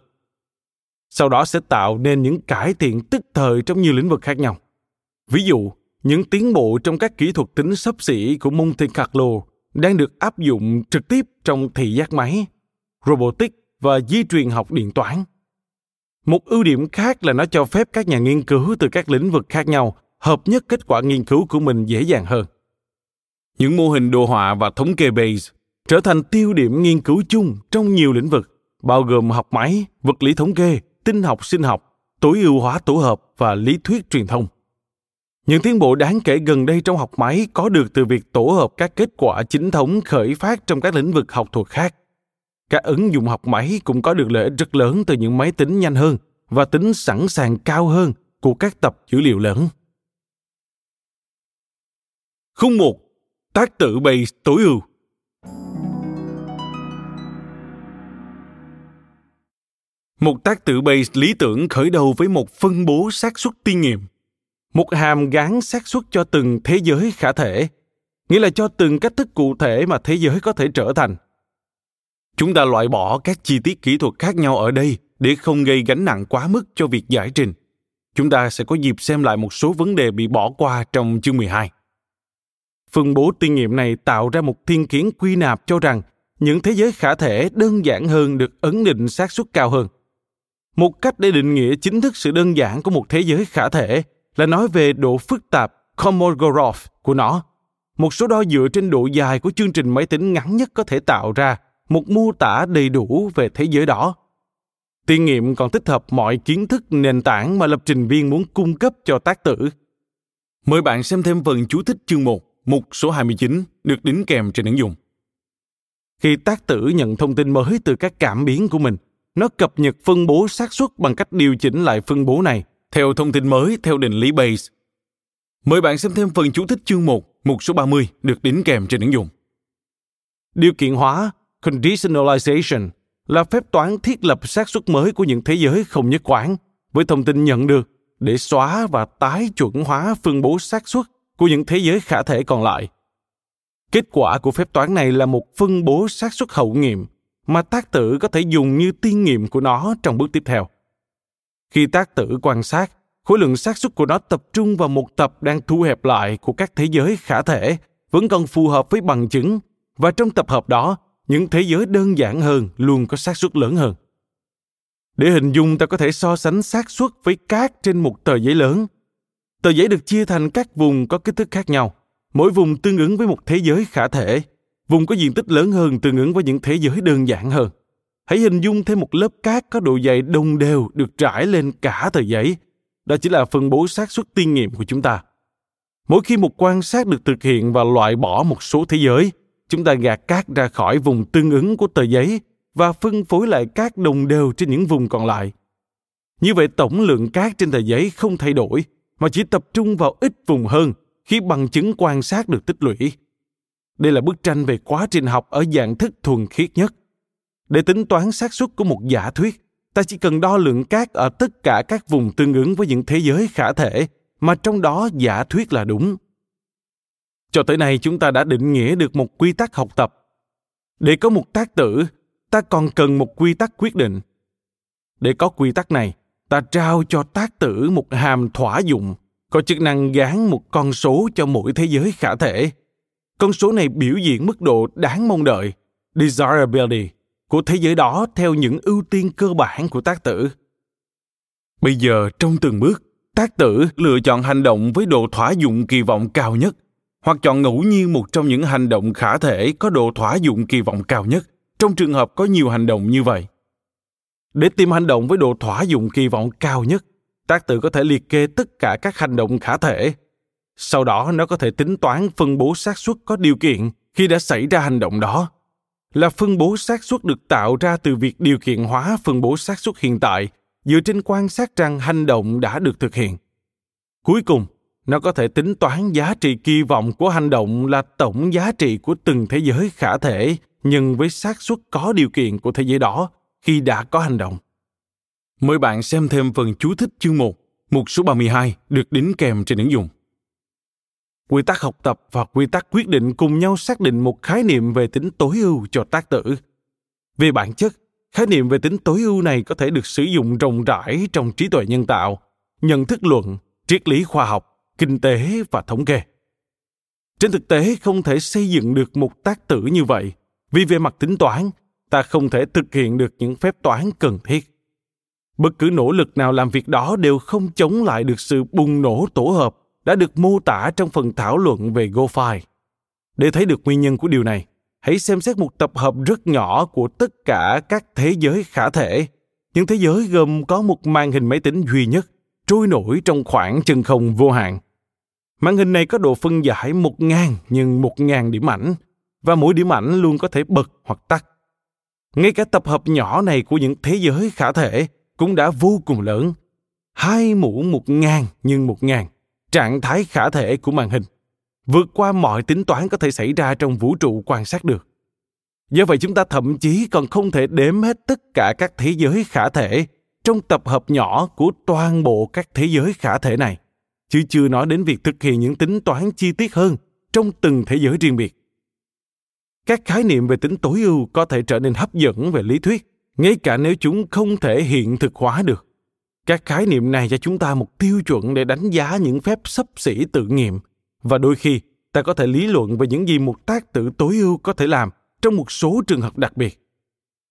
A: Sau đó sẽ tạo nên những cải thiện tức thời trong nhiều lĩnh vực khác nhau. Ví dụ, những tiến bộ trong các kỹ thuật tính sắp xỉ của Monte Carlo đang được áp dụng trực tiếp trong thị giác máy, robotics và di truyền học điện toán. Một ưu điểm khác là nó cho phép các nhà nghiên cứu từ các lĩnh vực khác nhau hợp nhất kết quả nghiên cứu của mình dễ dàng hơn. Những mô hình đồ họa và thống kê Bayes trở thành tiêu điểm nghiên cứu chung trong nhiều lĩnh vực, bao gồm học máy, vật lý thống kê, tinh học sinh học, tối ưu hóa tổ hợp và lý thuyết truyền thông. Những tiến bộ đáng kể gần đây trong học máy có được từ việc tổ hợp các kết quả chính thống khởi phát trong các lĩnh vực học thuật khác. Các ứng dụng học máy cũng có được lợi ích rất lớn từ những máy tính nhanh hơn và tính sẵn sàng cao hơn của các tập dữ liệu lớn. Khung 1. Tác tự bày tối ưu Một tác tự base lý tưởng khởi đầu với một phân bố xác suất tiên nghiệm – một hàm gán xác suất cho từng thế giới khả thể nghĩa là cho từng cách thức cụ thể mà thế giới có thể trở thành chúng ta loại bỏ các chi tiết kỹ thuật khác nhau ở đây để không gây gánh nặng quá mức cho việc giải trình. Chúng ta sẽ có dịp xem lại một số vấn đề bị bỏ qua trong chương 12. Phân bố tiên nghiệm này tạo ra một thiên kiến quy nạp cho rằng những thế giới khả thể đơn giản hơn được ấn định xác suất cao hơn. Một cách để định nghĩa chính thức sự đơn giản của một thế giới khả thể là nói về độ phức tạp Kolmogorov của nó. Một số đo dựa trên độ dài của chương trình máy tính ngắn nhất có thể tạo ra một mô tả đầy đủ về thế giới đó. Tiên nghiệm còn tích hợp mọi kiến thức nền tảng mà lập trình viên muốn cung cấp cho tác tử. Mời bạn xem thêm phần chú thích chương 1, mục số 29 được đính kèm trên ứng dụng. Khi tác tử nhận thông tin mới từ các cảm biến của mình, nó cập nhật phân bố xác suất bằng cách điều chỉnh lại phân bố này theo thông tin mới theo định lý Bayes. Mời bạn xem thêm phần chú thích chương 1, mục số 30 được đính kèm trên ứng dụng. Điều kiện hóa, conditionalization, là phép toán thiết lập xác suất mới của những thế giới không nhất quán với thông tin nhận được để xóa và tái chuẩn hóa phân bố xác suất của những thế giới khả thể còn lại. Kết quả của phép toán này là một phân bố xác suất hậu nghiệm mà tác tử có thể dùng như tiên nghiệm của nó trong bước tiếp theo. Khi tác tử quan sát, khối lượng xác suất của nó tập trung vào một tập đang thu hẹp lại của các thế giới khả thể vẫn còn phù hợp với bằng chứng và trong tập hợp đó những thế giới đơn giản hơn luôn có xác suất lớn hơn để hình dung ta có thể so sánh xác suất với cát trên một tờ giấy lớn tờ giấy được chia thành các vùng có kích thước khác nhau mỗi vùng tương ứng với một thế giới khả thể vùng có diện tích lớn hơn tương ứng với những thế giới đơn giản hơn. Hãy hình dung thêm một lớp cát có độ dày đồng đều được trải lên cả tờ giấy. Đó chỉ là phân bố xác suất tiên nghiệm của chúng ta. Mỗi khi một quan sát được thực hiện và loại bỏ một số thế giới, chúng ta gạt cát ra khỏi vùng tương ứng của tờ giấy và phân phối lại cát đồng đều trên những vùng còn lại. Như vậy, tổng lượng cát trên tờ giấy không thay đổi, mà chỉ tập trung vào ít vùng hơn, khi bằng chứng quan sát được tích lũy đây là bức tranh về quá trình học ở dạng thức thuần khiết nhất để tính toán xác suất của một giả thuyết, ta chỉ cần đo lượng cát ở tất cả các vùng tương ứng với những thế giới khả thể mà trong đó giả thuyết là đúng. Cho tới nay chúng ta đã định nghĩa được một quy tắc học tập. Để có một tác tử, ta còn cần một quy tắc quyết định. Để có quy tắc này, ta trao cho tác tử một hàm thỏa dụng, có chức năng gán một con số cho mỗi thế giới khả thể. Con số này biểu diễn mức độ đáng mong đợi, desirability, của thế giới đó theo những ưu tiên cơ bản của tác tử. Bây giờ trong từng bước tác tử lựa chọn hành động với độ thỏa dụng kỳ vọng cao nhất hoặc chọn ngẫu nhiên một trong những hành động khả thể có độ thỏa dụng kỳ vọng cao nhất. Trong trường hợp có nhiều hành động như vậy để tìm hành động với độ thỏa dụng kỳ vọng cao nhất tác tử có thể liệt kê tất cả các hành động khả thể sau đó nó có thể tính toán phân bố xác suất có điều kiện khi đã xảy ra hành động đó là phân bố xác suất được tạo ra từ việc điều kiện hóa phân bố xác suất hiện tại dựa trên quan sát rằng hành động đã được thực hiện. Cuối cùng, nó có thể tính toán giá trị kỳ vọng của hành động là tổng giá trị của từng thế giới khả thể nhân với xác suất có điều kiện của thế giới đó khi đã có hành động. Mời bạn xem thêm phần chú thích chương 1, mục số 32 được đính kèm trên ứng dụng quy tắc học tập và quy tắc quyết định cùng nhau xác định một khái niệm về tính tối ưu cho tác tử. Về bản chất, khái niệm về tính tối ưu này có thể được sử dụng rộng rãi trong trí tuệ nhân tạo, nhận thức luận, triết lý khoa học, kinh tế và thống kê. Trên thực tế, không thể xây dựng được một tác tử như vậy, vì về mặt tính toán, ta không thể thực hiện được những phép toán cần thiết. Bất cứ nỗ lực nào làm việc đó đều không chống lại được sự bùng nổ tổ hợp đã được mô tả trong phần thảo luận về GoFi. Để thấy được nguyên nhân của điều này, hãy xem xét một tập hợp rất nhỏ của tất cả các thế giới khả thể. Những thế giới gồm có một màn hình máy tính duy nhất, trôi nổi trong khoảng chân không vô hạn. Màn hình này có độ phân giải một ngàn nhưng một ngàn điểm ảnh, và mỗi điểm ảnh luôn có thể bật hoặc tắt. Ngay cả tập hợp nhỏ này của những thế giới khả thể cũng đã vô cùng lớn. Hai mũ một ngàn nhưng một ngàn, trạng thái khả thể của màn hình, vượt qua mọi tính toán có thể xảy ra trong vũ trụ quan sát được. Do vậy chúng ta thậm chí còn không thể đếm hết tất cả các thế giới khả thể trong tập hợp nhỏ của toàn bộ các thế giới khả thể này, chứ chưa nói đến việc thực hiện những tính toán chi tiết hơn trong từng thế giới riêng biệt. Các khái niệm về tính tối ưu có thể trở nên hấp dẫn về lý thuyết, ngay cả nếu chúng không thể hiện thực hóa được. Các khái niệm này cho chúng ta một tiêu chuẩn để đánh giá những phép sắp xỉ tự nghiệm và đôi khi, ta có thể lý luận về những gì một tác tử tối ưu có thể làm trong một số trường hợp đặc biệt.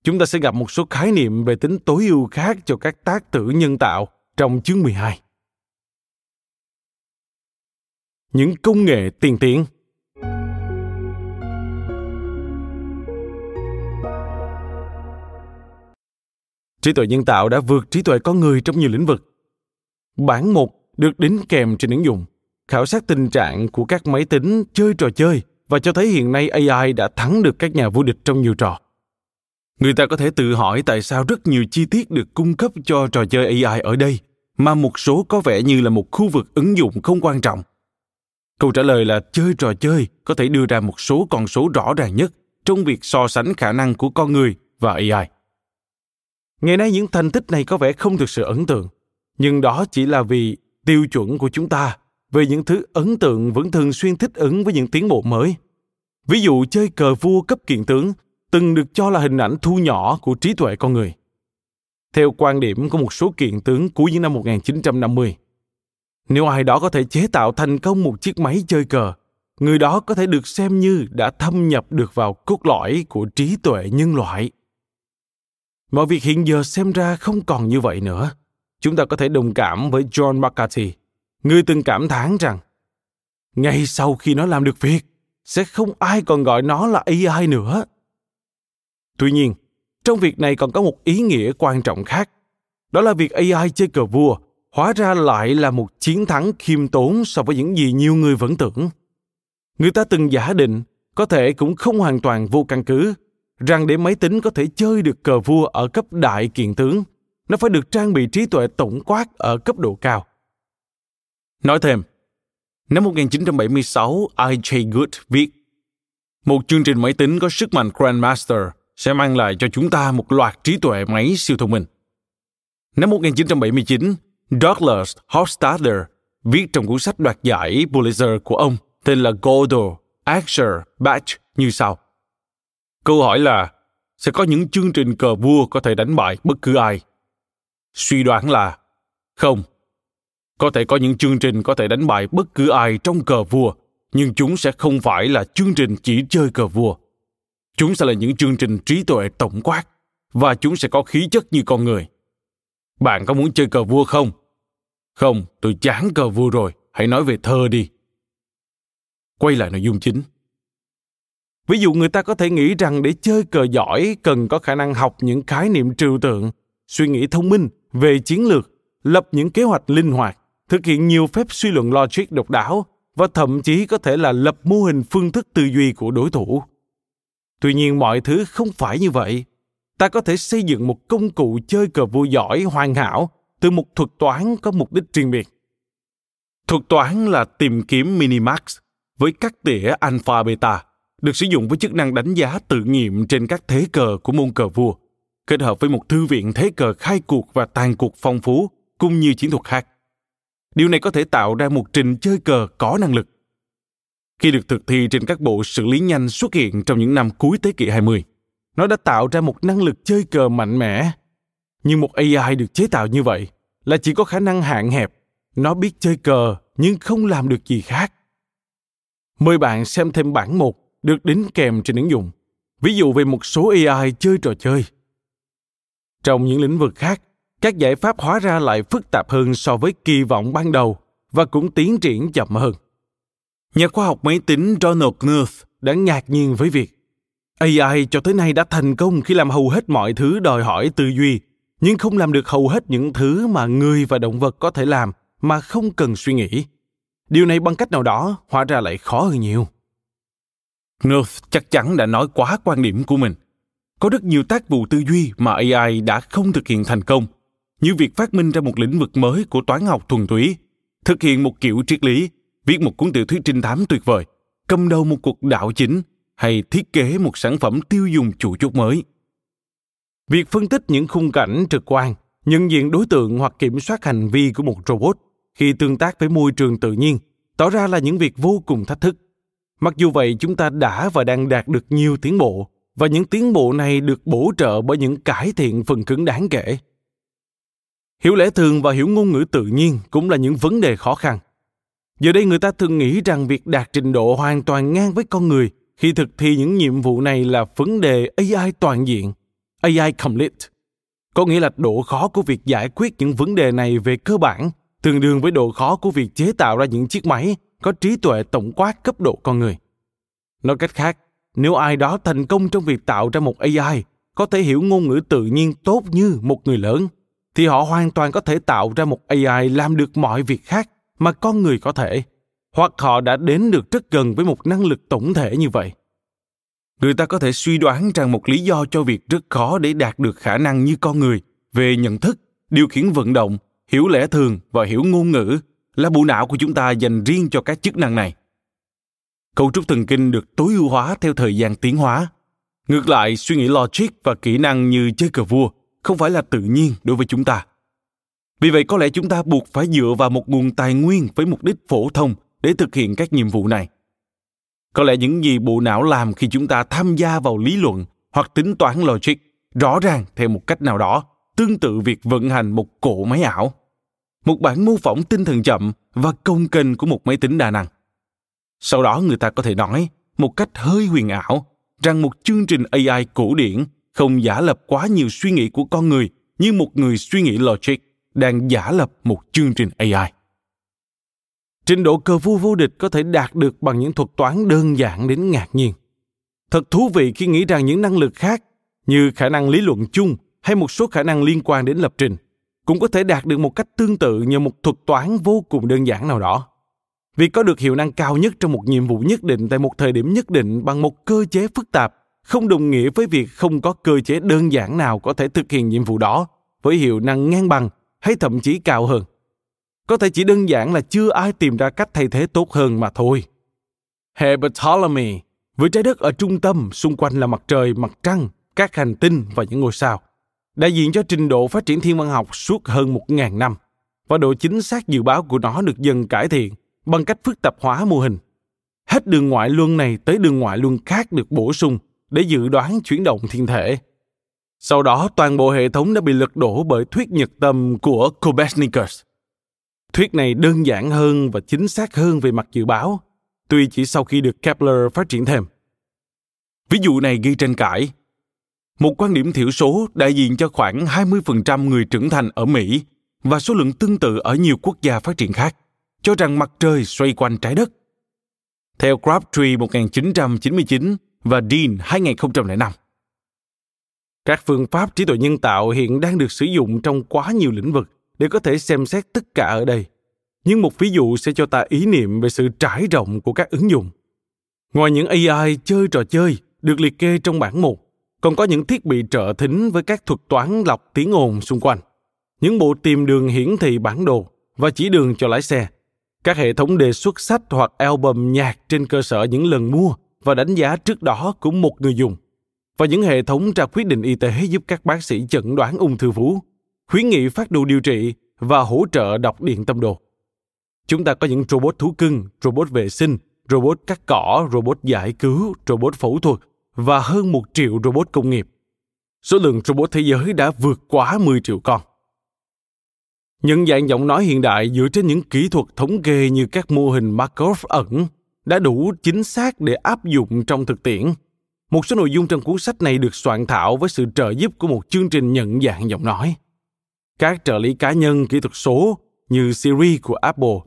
A: Chúng ta sẽ gặp một số khái niệm về tính tối ưu khác cho các tác tử nhân tạo trong chương 12. Những công nghệ tiên tiến trí tuệ nhân tạo đã vượt trí tuệ con người trong nhiều lĩnh vực. Bản 1 được đính kèm trên ứng dụng, khảo sát tình trạng của các máy tính chơi trò chơi và cho thấy hiện nay AI đã thắng được các nhà vô địch trong nhiều trò. Người ta có thể tự hỏi tại sao rất nhiều chi tiết được cung cấp cho trò chơi AI ở đây, mà một số có vẻ như là một khu vực ứng dụng không quan trọng. Câu trả lời là chơi trò chơi có thể đưa ra một số con số rõ ràng nhất trong việc so sánh khả năng của con người và AI. Ngày nay những thành tích này có vẻ không thực sự ấn tượng, nhưng đó chỉ là vì tiêu chuẩn của chúng ta về những thứ ấn tượng vẫn thường xuyên thích ứng với những tiến bộ mới. Ví dụ chơi cờ vua cấp kiện tướng từng được cho là hình ảnh thu nhỏ của trí tuệ con người. Theo quan điểm của một số kiện tướng cuối những năm 1950, nếu ai đó có thể chế tạo thành công một chiếc máy chơi cờ, người đó có thể được xem như đã thâm nhập được vào cốt lõi của trí tuệ nhân loại mọi việc hiện giờ xem ra không còn như vậy nữa. Chúng ta có thể đồng cảm với john mccarthy. Người từng cảm thán rằng, ngay sau khi nó làm được việc, sẽ không ai còn gọi nó là ai nữa. Tuy nhiên, trong việc này còn có một ý nghĩa quan trọng khác. Đó là việc ai chơi cờ vua hóa ra lại là một chiến thắng khiêm tốn so với những gì nhiều người vẫn tưởng. Người ta từng giả định có thể cũng không hoàn toàn vô căn cứ rằng để máy tính có thể chơi được cờ vua ở cấp đại kiện tướng, nó phải được trang bị trí tuệ tổng quát ở cấp độ cao. Nói thêm, năm 1976, I.J. Good viết, một chương trình máy tính có sức mạnh Grandmaster sẽ mang lại cho chúng ta một loạt trí tuệ máy siêu thông minh. Năm 1979, Douglas Hofstadter viết trong cuốn sách đoạt giải Pulitzer của ông tên là Godot, Asher, Batch như sau. Câu hỏi là, sẽ có những chương trình cờ vua có thể đánh bại bất cứ ai? Suy đoán là, không. Có thể có những chương trình có thể đánh bại bất cứ ai trong cờ vua, nhưng chúng sẽ không phải là chương trình chỉ chơi cờ vua. Chúng sẽ là những chương trình trí tuệ tổng quát, và chúng sẽ có khí chất như con người. Bạn có muốn chơi cờ vua không? Không, tôi chán cờ vua rồi, hãy nói về thơ đi. Quay lại nội dung chính ví dụ người ta có thể nghĩ rằng để chơi cờ giỏi cần có khả năng học những khái niệm trừu tượng, suy nghĩ thông minh về chiến lược, lập những kế hoạch linh hoạt, thực hiện nhiều phép suy luận logic độc đáo và thậm chí có thể là lập mô hình phương thức tư duy của đối thủ. Tuy nhiên mọi thứ không phải như vậy. Ta có thể xây dựng một công cụ chơi cờ vua giỏi hoàn hảo từ một thuật toán có mục đích riêng biệt. Thuật toán là tìm kiếm minimax với các tỉa alpha beta được sử dụng với chức năng đánh giá tự nghiệm trên các thế cờ của môn cờ vua, kết hợp với một thư viện thế cờ khai cuộc và tàn cuộc phong phú, cũng như chiến thuật khác. Điều này có thể tạo ra một trình chơi cờ có năng lực. khi được thực thi trên các bộ xử lý nhanh xuất hiện trong những năm cuối thế kỷ 20. Nó đã tạo ra một năng lực chơi cờ mạnh mẽ. Nhưng một AI được chế tạo như vậy là chỉ có khả năng hạn hẹp. Nó biết chơi cờ nhưng không làm được gì khác. Mời bạn xem thêm bản 1 được đính kèm trên ứng dụng. Ví dụ về một số AI chơi trò chơi. Trong những lĩnh vực khác, các giải pháp hóa ra lại phức tạp hơn so với kỳ vọng ban đầu và cũng tiến triển chậm hơn. Nhà khoa học máy tính Ronald Knuth đã ngạc nhiên với việc AI cho tới nay đã thành công khi làm hầu hết mọi thứ đòi hỏi tư duy, nhưng không làm được hầu hết những thứ mà người và động vật có thể làm mà không cần suy nghĩ. Điều này bằng cách nào đó hóa ra lại khó hơn nhiều. North chắc chắn đã nói quá quan điểm của mình. Có rất nhiều tác vụ tư duy mà AI đã không thực hiện thành công, như việc phát minh ra một lĩnh vực mới của toán học thuần túy, thực hiện một kiểu triết lý, viết một cuốn tiểu thuyết trinh thám tuyệt vời, cầm đầu một cuộc đảo chính hay thiết kế một sản phẩm tiêu dùng chủ chốt mới. Việc phân tích những khung cảnh trực quan, nhận diện đối tượng hoặc kiểm soát hành vi của một robot khi tương tác với môi trường tự nhiên tỏ ra là những việc vô cùng thách thức. Mặc dù vậy, chúng ta đã và đang đạt được nhiều tiến bộ, và những tiến bộ này được bổ trợ bởi những cải thiện phần cứng đáng kể. Hiểu lẽ thường và hiểu ngôn ngữ tự nhiên cũng là những vấn đề khó khăn. Giờ đây người ta thường nghĩ rằng việc đạt trình độ hoàn toàn ngang với con người khi thực thi những nhiệm vụ này là vấn đề AI toàn diện, AI complete. Có nghĩa là độ khó của việc giải quyết những vấn đề này về cơ bản tương đương với độ khó của việc chế tạo ra những chiếc máy có trí tuệ tổng quát cấp độ con người. Nói cách khác, nếu ai đó thành công trong việc tạo ra một AI có thể hiểu ngôn ngữ tự nhiên tốt như một người lớn, thì họ hoàn toàn có thể tạo ra một AI làm được mọi việc khác mà con người có thể, hoặc họ đã đến được rất gần với một năng lực tổng thể như vậy. Người ta có thể suy đoán rằng một lý do cho việc rất khó để đạt được khả năng như con người về nhận thức, điều khiển vận động, hiểu lẽ thường và hiểu ngôn ngữ là bộ não của chúng ta dành riêng cho các chức năng này. Cấu trúc thần kinh được tối ưu hóa theo thời gian tiến hóa. Ngược lại, suy nghĩ logic và kỹ năng như chơi cờ vua không phải là tự nhiên đối với chúng ta. Vì vậy có lẽ chúng ta buộc phải dựa vào một nguồn tài nguyên với mục đích phổ thông để thực hiện các nhiệm vụ này. Có lẽ những gì bộ não làm khi chúng ta tham gia vào lý luận hoặc tính toán logic rõ ràng theo một cách nào đó tương tự việc vận hành một cỗ máy ảo một bản mô phỏng tinh thần chậm và công kênh của một máy tính đa năng. Sau đó người ta có thể nói một cách hơi huyền ảo rằng một chương trình ai cổ điển không giả lập quá nhiều suy nghĩ của con người như một người suy nghĩ logic đang giả lập một chương trình ai trình độ cờ vua vô địch có thể đạt được bằng những thuật toán đơn giản đến ngạc nhiên. Thật thú vị khi nghĩ rằng những năng lực khác như khả năng lý luận chung hay một số khả năng liên quan đến lập trình cũng có thể đạt được một cách tương tự nhờ một thuật toán vô cùng đơn giản nào đó. Việc có được hiệu năng cao nhất trong một nhiệm vụ nhất định tại một thời điểm nhất định bằng một cơ chế phức tạp không đồng nghĩa với việc không có cơ chế đơn giản nào có thể thực hiện nhiệm vụ đó với hiệu năng ngang bằng hay thậm chí cao hơn. Có thể chỉ đơn giản là chưa ai tìm ra cách thay thế tốt hơn mà thôi. Hệ Ptolemy, với trái đất ở trung tâm, xung quanh là mặt trời, mặt trăng, các hành tinh và những ngôi sao đại diện cho trình độ phát triển thiên văn học suốt hơn 1.000 năm và độ chính xác dự báo của nó được dần cải thiện bằng cách phức tạp hóa mô hình. Hết đường ngoại luân này tới đường ngoại luân khác được bổ sung để dự đoán chuyển động thiên thể. Sau đó toàn bộ hệ thống đã bị lật đổ bởi thuyết nhật tâm của Copernicus. Thuyết này đơn giản hơn và chính xác hơn về mặt dự báo, tuy chỉ sau khi được Kepler phát triển thêm. Ví dụ này gây tranh cãi một quan điểm thiểu số đại diện cho khoảng 20% người trưởng thành ở Mỹ và số lượng tương tự ở nhiều quốc gia phát triển khác, cho rằng mặt trời xoay quanh trái đất. Theo Crabtree 1999 và Dean 2005. Các phương pháp trí tuệ nhân tạo hiện đang được sử dụng trong quá nhiều lĩnh vực để có thể xem xét tất cả ở đây. Nhưng một ví dụ sẽ cho ta ý niệm về sự trải rộng của các ứng dụng. Ngoài những AI chơi trò chơi được liệt kê trong bảng 1, còn có những thiết bị trợ thính với các thuật toán lọc tiếng ồn xung quanh, những bộ tìm đường hiển thị bản đồ và chỉ đường cho lái xe, các hệ thống đề xuất sách hoặc album nhạc trên cơ sở những lần mua và đánh giá trước đó của một người dùng, và những hệ thống ra quyết định y tế giúp các bác sĩ chẩn đoán ung thư vú, khuyến nghị phát đồ điều trị và hỗ trợ đọc điện tâm đồ. Chúng ta có những robot thú cưng, robot vệ sinh robot cắt cỏ, robot giải cứu, robot phẫu thuật và hơn một triệu robot công nghiệp. Số lượng robot thế giới đã vượt quá 10 triệu con. Nhận dạng giọng nói hiện đại dựa trên những kỹ thuật thống kê như các mô hình Markov ẩn đã đủ chính xác để áp dụng trong thực tiễn. Một số nội dung trong cuốn sách này được soạn thảo với sự trợ giúp của một chương trình nhận dạng giọng nói. Các trợ lý cá nhân kỹ thuật số như Siri của Apple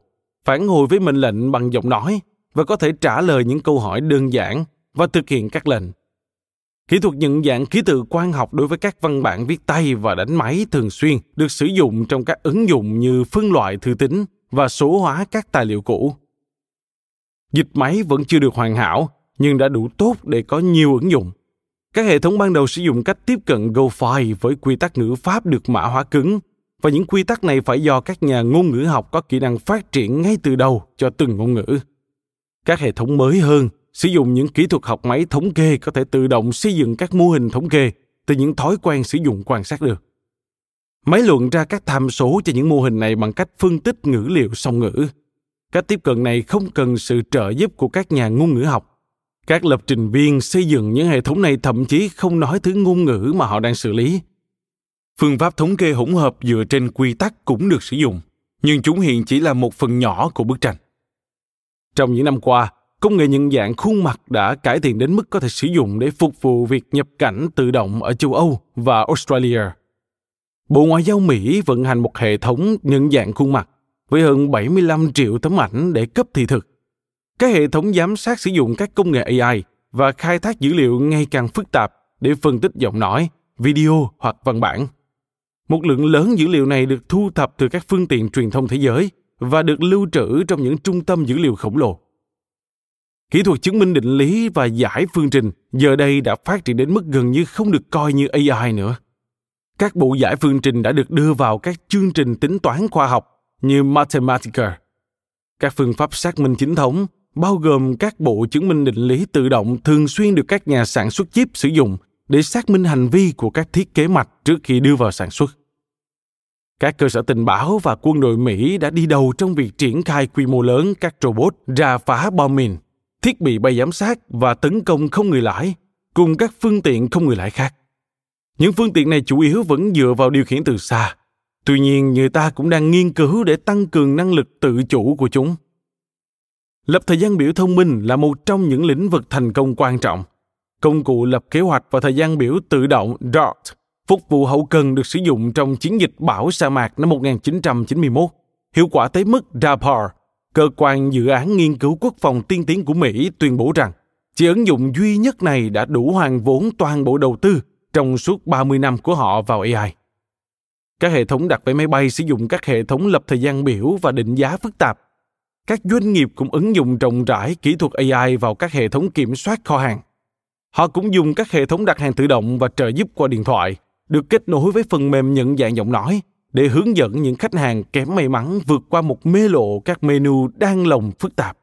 A: phản hồi với mệnh lệnh bằng giọng nói và có thể trả lời những câu hỏi đơn giản và thực hiện các lệnh. Kỹ thuật nhận dạng ký tự quan học đối với các văn bản viết tay và đánh máy thường xuyên được sử dụng trong các ứng dụng như phân loại thư tín và số hóa các tài liệu cũ. Dịch máy vẫn chưa được hoàn hảo, nhưng đã đủ tốt để có nhiều ứng dụng. Các hệ thống ban đầu sử dụng cách tiếp cận GoFi với quy tắc ngữ pháp được mã hóa cứng, và những quy tắc này phải do các nhà ngôn ngữ học có kỹ năng phát triển ngay từ đầu cho từng ngôn ngữ. Các hệ thống mới hơn sử dụng những kỹ thuật học máy thống kê có thể tự động xây dựng các mô hình thống kê từ những thói quen sử dụng quan sát được. Máy luận ra các tham số cho những mô hình này bằng cách phân tích ngữ liệu song ngữ. Cách tiếp cận này không cần sự trợ giúp của các nhà ngôn ngữ học. Các lập trình viên xây dựng những hệ thống này thậm chí không nói thứ ngôn ngữ mà họ đang xử lý. Phương pháp thống kê hỗn hợp dựa trên quy tắc cũng được sử dụng, nhưng chúng hiện chỉ là một phần nhỏ của bức tranh. Trong những năm qua, công nghệ nhận dạng khuôn mặt đã cải thiện đến mức có thể sử dụng để phục vụ việc nhập cảnh tự động ở châu Âu và Australia. Bộ Ngoại giao Mỹ vận hành một hệ thống nhận dạng khuôn mặt với hơn 75 triệu tấm ảnh để cấp thị thực. Các hệ thống giám sát sử dụng các công nghệ AI và khai thác dữ liệu ngày càng phức tạp để phân tích giọng nói, video hoặc văn bản. Một lượng lớn dữ liệu này được thu thập từ các phương tiện truyền thông thế giới và được lưu trữ trong những trung tâm dữ liệu khổng lồ. Kỹ thuật chứng minh định lý và giải phương trình giờ đây đã phát triển đến mức gần như không được coi như AI nữa. Các bộ giải phương trình đã được đưa vào các chương trình tính toán khoa học như Mathematica. Các phương pháp xác minh chính thống, bao gồm các bộ chứng minh định lý tự động thường xuyên được các nhà sản xuất chip sử dụng để xác minh hành vi của các thiết kế mạch trước khi đưa vào sản xuất. Các cơ sở tình báo và quân đội Mỹ đã đi đầu trong việc triển khai quy mô lớn các robot ra phá bom mìn thiết bị bay giám sát và tấn công không người lái, cùng các phương tiện không người lái khác. Những phương tiện này chủ yếu vẫn dựa vào điều khiển từ xa. Tuy nhiên, người ta cũng đang nghiên cứu để tăng cường năng lực tự chủ của chúng. Lập thời gian biểu thông minh là một trong những lĩnh vực thành công quan trọng. Công cụ lập kế hoạch và thời gian biểu tự động DART phục vụ hậu cần được sử dụng trong chiến dịch bão sa mạc năm 1991, hiệu quả tới mức DAPAR cơ quan dự án nghiên cứu quốc phòng tiên tiến của Mỹ tuyên bố rằng chỉ ứng dụng duy nhất này đã đủ hoàn vốn toàn bộ đầu tư trong suốt 30 năm của họ vào AI. Các hệ thống đặt vé máy bay sử dụng các hệ thống lập thời gian biểu và định giá phức tạp. Các doanh nghiệp cũng ứng dụng rộng rãi kỹ thuật AI vào các hệ thống kiểm soát kho hàng. Họ cũng dùng các hệ thống đặt hàng tự động và trợ giúp qua điện thoại, được kết nối với phần mềm nhận dạng giọng nói để hướng dẫn những khách hàng kém may mắn vượt qua một mê lộ các menu đang lồng phức tạp.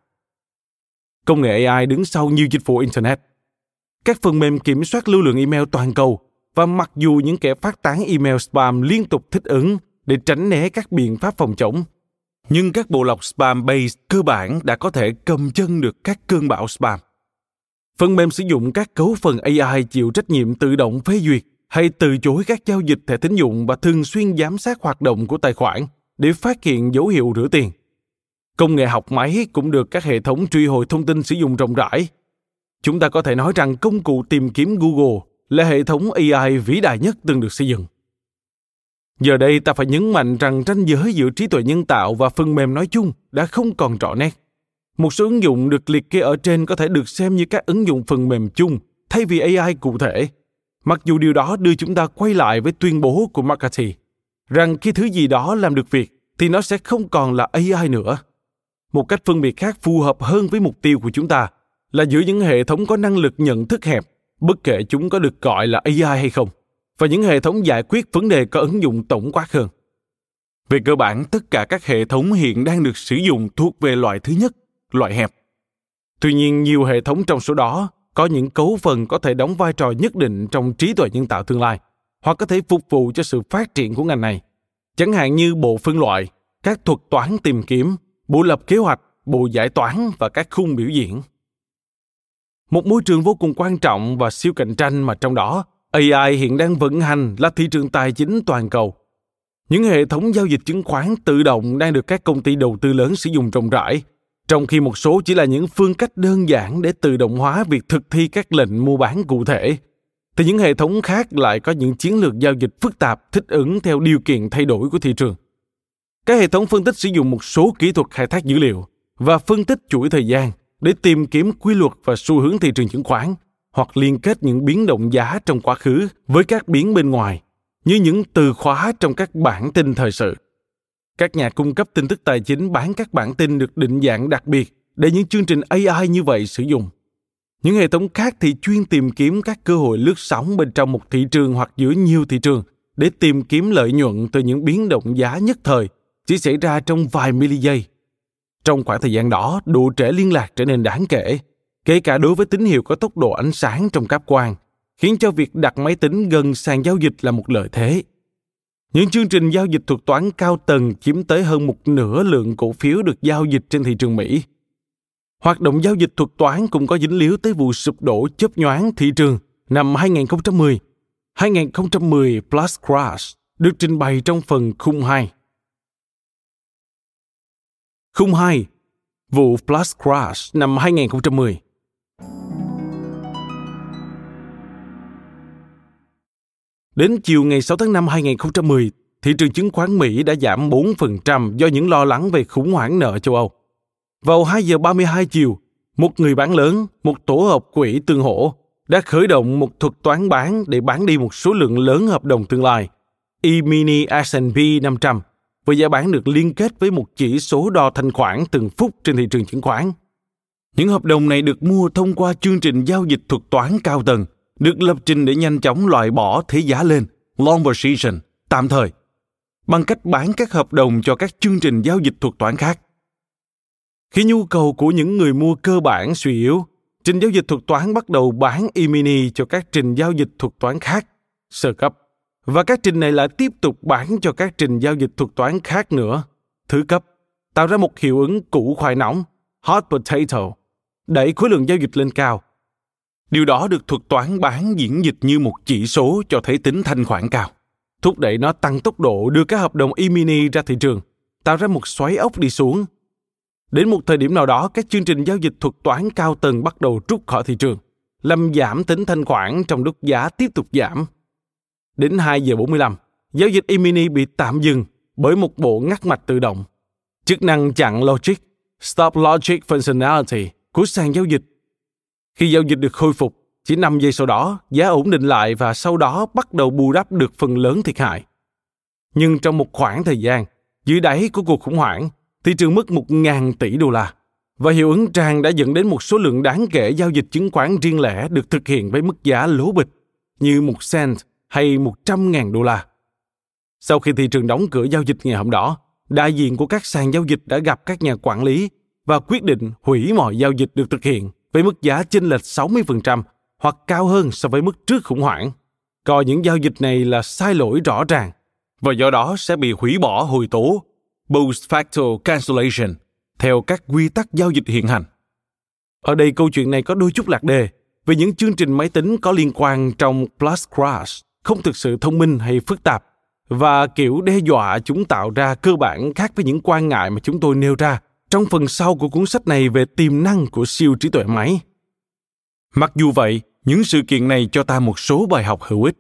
A: Công nghệ AI đứng sau nhiều dịch vụ Internet. Các phần mềm kiểm soát lưu lượng email toàn cầu và mặc dù những kẻ phát tán email spam liên tục thích ứng để tránh né các biện pháp phòng chống, nhưng các bộ lọc spam base cơ bản đã có thể cầm chân được các cơn bão spam. Phần mềm sử dụng các cấu phần AI chịu trách nhiệm tự động phê duyệt hay từ chối các giao dịch thẻ tín dụng và thường xuyên giám sát hoạt động của tài khoản để phát hiện dấu hiệu rửa tiền. Công nghệ học máy cũng được các hệ thống truy hồi thông tin sử dụng rộng rãi. Chúng ta có thể nói rằng công cụ tìm kiếm Google là hệ thống AI vĩ đại nhất từng được xây dựng. Giờ đây ta phải nhấn mạnh rằng ranh giới giữa trí tuệ nhân tạo và phần mềm nói chung đã không còn rõ nét. Một số ứng dụng được liệt kê ở trên có thể được xem như các ứng dụng phần mềm chung thay vì AI cụ thể Mặc dù điều đó đưa chúng ta quay lại với tuyên bố của McCarthy rằng khi thứ gì đó làm được việc thì nó sẽ không còn là AI nữa. Một cách phân biệt khác phù hợp hơn với mục tiêu của chúng ta là giữa những hệ thống có năng lực nhận thức hẹp, bất kể chúng có được gọi là AI hay không, và những hệ thống giải quyết vấn đề có ứng dụng tổng quát hơn. Về cơ bản, tất cả các hệ thống hiện đang được sử dụng thuộc về loại thứ nhất, loại hẹp. Tuy nhiên, nhiều hệ thống trong số đó có những cấu phần có thể đóng vai trò nhất định trong trí tuệ nhân tạo tương lai hoặc có thể phục vụ cho sự phát triển của ngành này chẳng hạn như bộ phân loại các thuật toán tìm kiếm bộ lập kế hoạch bộ giải toán và các khung biểu diễn. Một môi trường vô cùng quan trọng và siêu cạnh tranh mà trong đó AI hiện đang vận hành là thị trường tài chính toàn cầu. Những hệ thống giao dịch chứng khoán tự động đang được các công ty đầu tư lớn sử dụng rộng rãi, trong khi một số chỉ là những phương cách đơn giản để tự động hóa việc thực thi các lệnh mua bán cụ thể, thì những hệ thống khác lại có những chiến lược giao dịch phức tạp, thích ứng theo điều kiện thay đổi của thị trường. Các hệ thống phân tích sử dụng một số kỹ thuật khai thác dữ liệu và phân tích chuỗi thời gian để tìm kiếm quy luật và xu hướng thị trường chứng khoán hoặc liên kết những biến động giá trong quá khứ với các biến bên ngoài, như những từ khóa trong các bản tin thời sự các nhà cung cấp tin tức tài chính bán các bản tin được định dạng đặc biệt để những chương trình ai như vậy sử dụng những hệ thống khác thì chuyên tìm kiếm các cơ hội lướt sóng bên trong một thị trường hoặc giữa nhiều thị trường để tìm kiếm lợi nhuận từ những biến động giá nhất thời chỉ xảy ra trong vài mili giây. Trong khoảng thời gian đó, độ trễ liên lạc trở nên đáng kể, kể cả đối với tín hiệu có tốc độ ánh sáng trong cáp quang, khiến cho việc đặt máy tính gần sàn giao dịch là một lợi thế. Những chương trình giao dịch thuật toán cao tầng chiếm tới hơn một nửa lượng cổ phiếu được giao dịch trên thị trường Mỹ. Hoạt động giao dịch thuật toán cũng có dính líu tới vụ sụp đổ chớp nhoáng thị trường năm 2010. 2010 Plus Crash được trình bày trong phần khung 2. Khung 2 Vụ Plus Crash năm 2010 Đến chiều ngày 6 tháng 5 2010, thị trường chứng khoán Mỹ đã giảm 4% do những lo lắng về khủng hoảng nợ châu Âu. Vào 2 giờ 32 chiều, một người bán lớn, một tổ hợp quỹ tương hỗ, đã khởi động một thuật toán bán để bán đi một số lượng lớn hợp đồng tương lai, E-mini S&P 500, với giá bán được liên kết với một chỉ số đo thanh khoản từng phút trên thị trường chứng khoán. Những hợp đồng này được mua thông qua chương trình giao dịch thuật toán cao tầng, được lập trình để nhanh chóng loại bỏ thế giá lên, long position, tạm thời, bằng cách bán các hợp đồng cho các chương trình giao dịch thuật toán khác. Khi nhu cầu của những người mua cơ bản suy yếu, trình giao dịch thuật toán bắt đầu bán e-mini cho các trình giao dịch thuật toán khác, sơ cấp và các trình này lại tiếp tục bán cho các trình giao dịch thuật toán khác nữa, thứ cấp, tạo ra một hiệu ứng củ khoai nóng, hot potato, đẩy khối lượng giao dịch lên cao. Điều đó được thuật toán bán diễn dịch như một chỉ số cho thấy tính thanh khoản cao, thúc đẩy nó tăng tốc độ đưa các hợp đồng e-mini ra thị trường, tạo ra một xoáy ốc đi xuống. Đến một thời điểm nào đó, các chương trình giao dịch thuật toán cao tầng bắt đầu rút khỏi thị trường, làm giảm tính thanh khoản trong lúc giá tiếp tục giảm Đến 2 giờ 45, giao dịch e-mini bị tạm dừng bởi một bộ ngắt mạch tự động. Chức năng chặn logic, stop logic functionality của sàn giao dịch. Khi giao dịch được khôi phục, chỉ 5 giây sau đó, giá ổn định lại và sau đó bắt đầu bù đắp được phần lớn thiệt hại. Nhưng trong một khoảng thời gian, dưới đáy của cuộc khủng hoảng, thị trường mất 1.000 tỷ đô la và hiệu ứng tràn đã dẫn đến một số lượng đáng kể giao dịch chứng khoán riêng lẻ được thực hiện với mức giá lố bịch như một cent hay 100.000 đô la. Sau khi thị trường đóng cửa giao dịch ngày hôm đó, đại diện của các sàn giao dịch đã gặp các nhà quản lý và quyết định hủy mọi giao dịch được thực hiện với mức giá chênh lệch 60% hoặc cao hơn so với mức trước khủng hoảng. Coi những giao dịch này là sai lỗi rõ ràng, và do đó sẽ bị hủy bỏ hồi tố, post facto cancellation, theo các quy tắc giao dịch hiện hành. Ở đây câu chuyện này có đôi chút lạc đề vì những chương trình máy tính có liên quan trong Plus Crash không thực sự thông minh hay phức tạp, và kiểu đe dọa chúng tạo ra cơ bản khác với những quan ngại mà chúng tôi nêu ra trong phần sau của cuốn sách này về tiềm năng của siêu trí tuệ máy. Mặc dù vậy, những sự kiện này cho ta một số bài học hữu ích.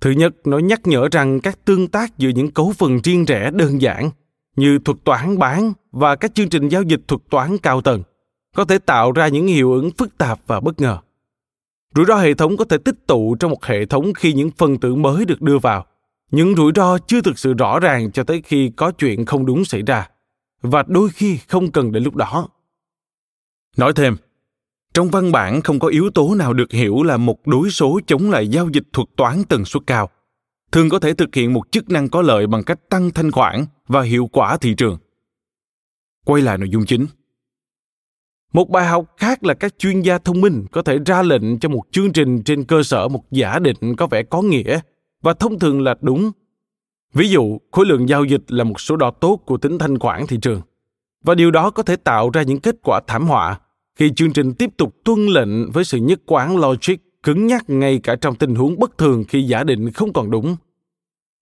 A: Thứ nhất, nó nhắc nhở rằng các tương tác giữa những cấu phần riêng rẽ đơn giản như thuật toán bán và các chương trình giao dịch thuật toán cao tầng có thể tạo ra những hiệu ứng phức tạp và bất ngờ. Rủi ro hệ thống có thể tích tụ trong một hệ thống khi những phần tử mới được đưa vào. Những rủi ro chưa thực sự rõ ràng cho tới khi có chuyện không đúng xảy ra, và đôi khi không cần đến lúc đó. Nói thêm, trong văn bản không có yếu tố nào được hiểu là một đối số chống lại giao dịch thuật toán tần suất cao, thường có thể thực hiện một chức năng có lợi bằng cách tăng thanh khoản và hiệu quả thị trường. Quay lại nội dung chính một bài học khác là các chuyên gia thông minh có thể ra lệnh cho một chương trình trên cơ sở một giả định có vẻ có nghĩa và thông thường là đúng. Ví dụ, khối lượng giao dịch là một số đo tốt của tính thanh khoản thị trường. và điều đó có thể tạo ra những kết quả thảm họa khi chương trình tiếp tục tuân lệnh với sự nhất quán logic cứng nhắc ngay cả trong tình huống bất thường khi giả định không còn đúng.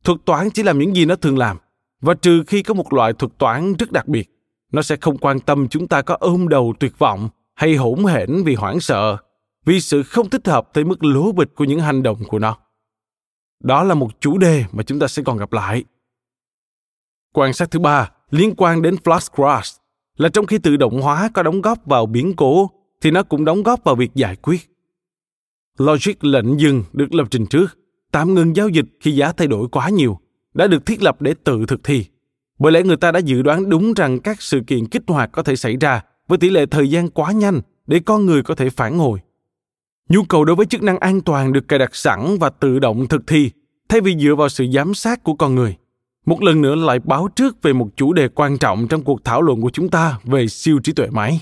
A: Thuật toán chỉ làm những gì nó thường làm, và trừ khi có một loại thuật toán rất đặc biệt, nó sẽ không quan tâm chúng ta có ôm đầu tuyệt vọng hay hỗn hển vì hoảng sợ, vì sự không thích hợp tới mức lố bịch của những hành động của nó. Đó là một chủ đề mà chúng ta sẽ còn gặp lại. Quan sát thứ ba liên quan đến Flash Crash là trong khi tự động hóa có đóng góp vào biến cố thì nó cũng đóng góp vào việc giải quyết. Logic lệnh dừng được lập trình trước, tạm ngừng giao dịch khi giá thay đổi quá nhiều, đã được thiết lập để tự thực thi. Bởi lẽ người ta đã dự đoán đúng rằng các sự kiện kích hoạt có thể xảy ra với tỷ lệ thời gian quá nhanh để con người có thể phản hồi. Nhu cầu đối với chức năng an toàn được cài đặt sẵn và tự động thực thi thay vì dựa vào sự giám sát của con người. Một lần nữa lại báo trước về một chủ đề quan trọng trong cuộc thảo luận của chúng ta về siêu trí tuệ máy.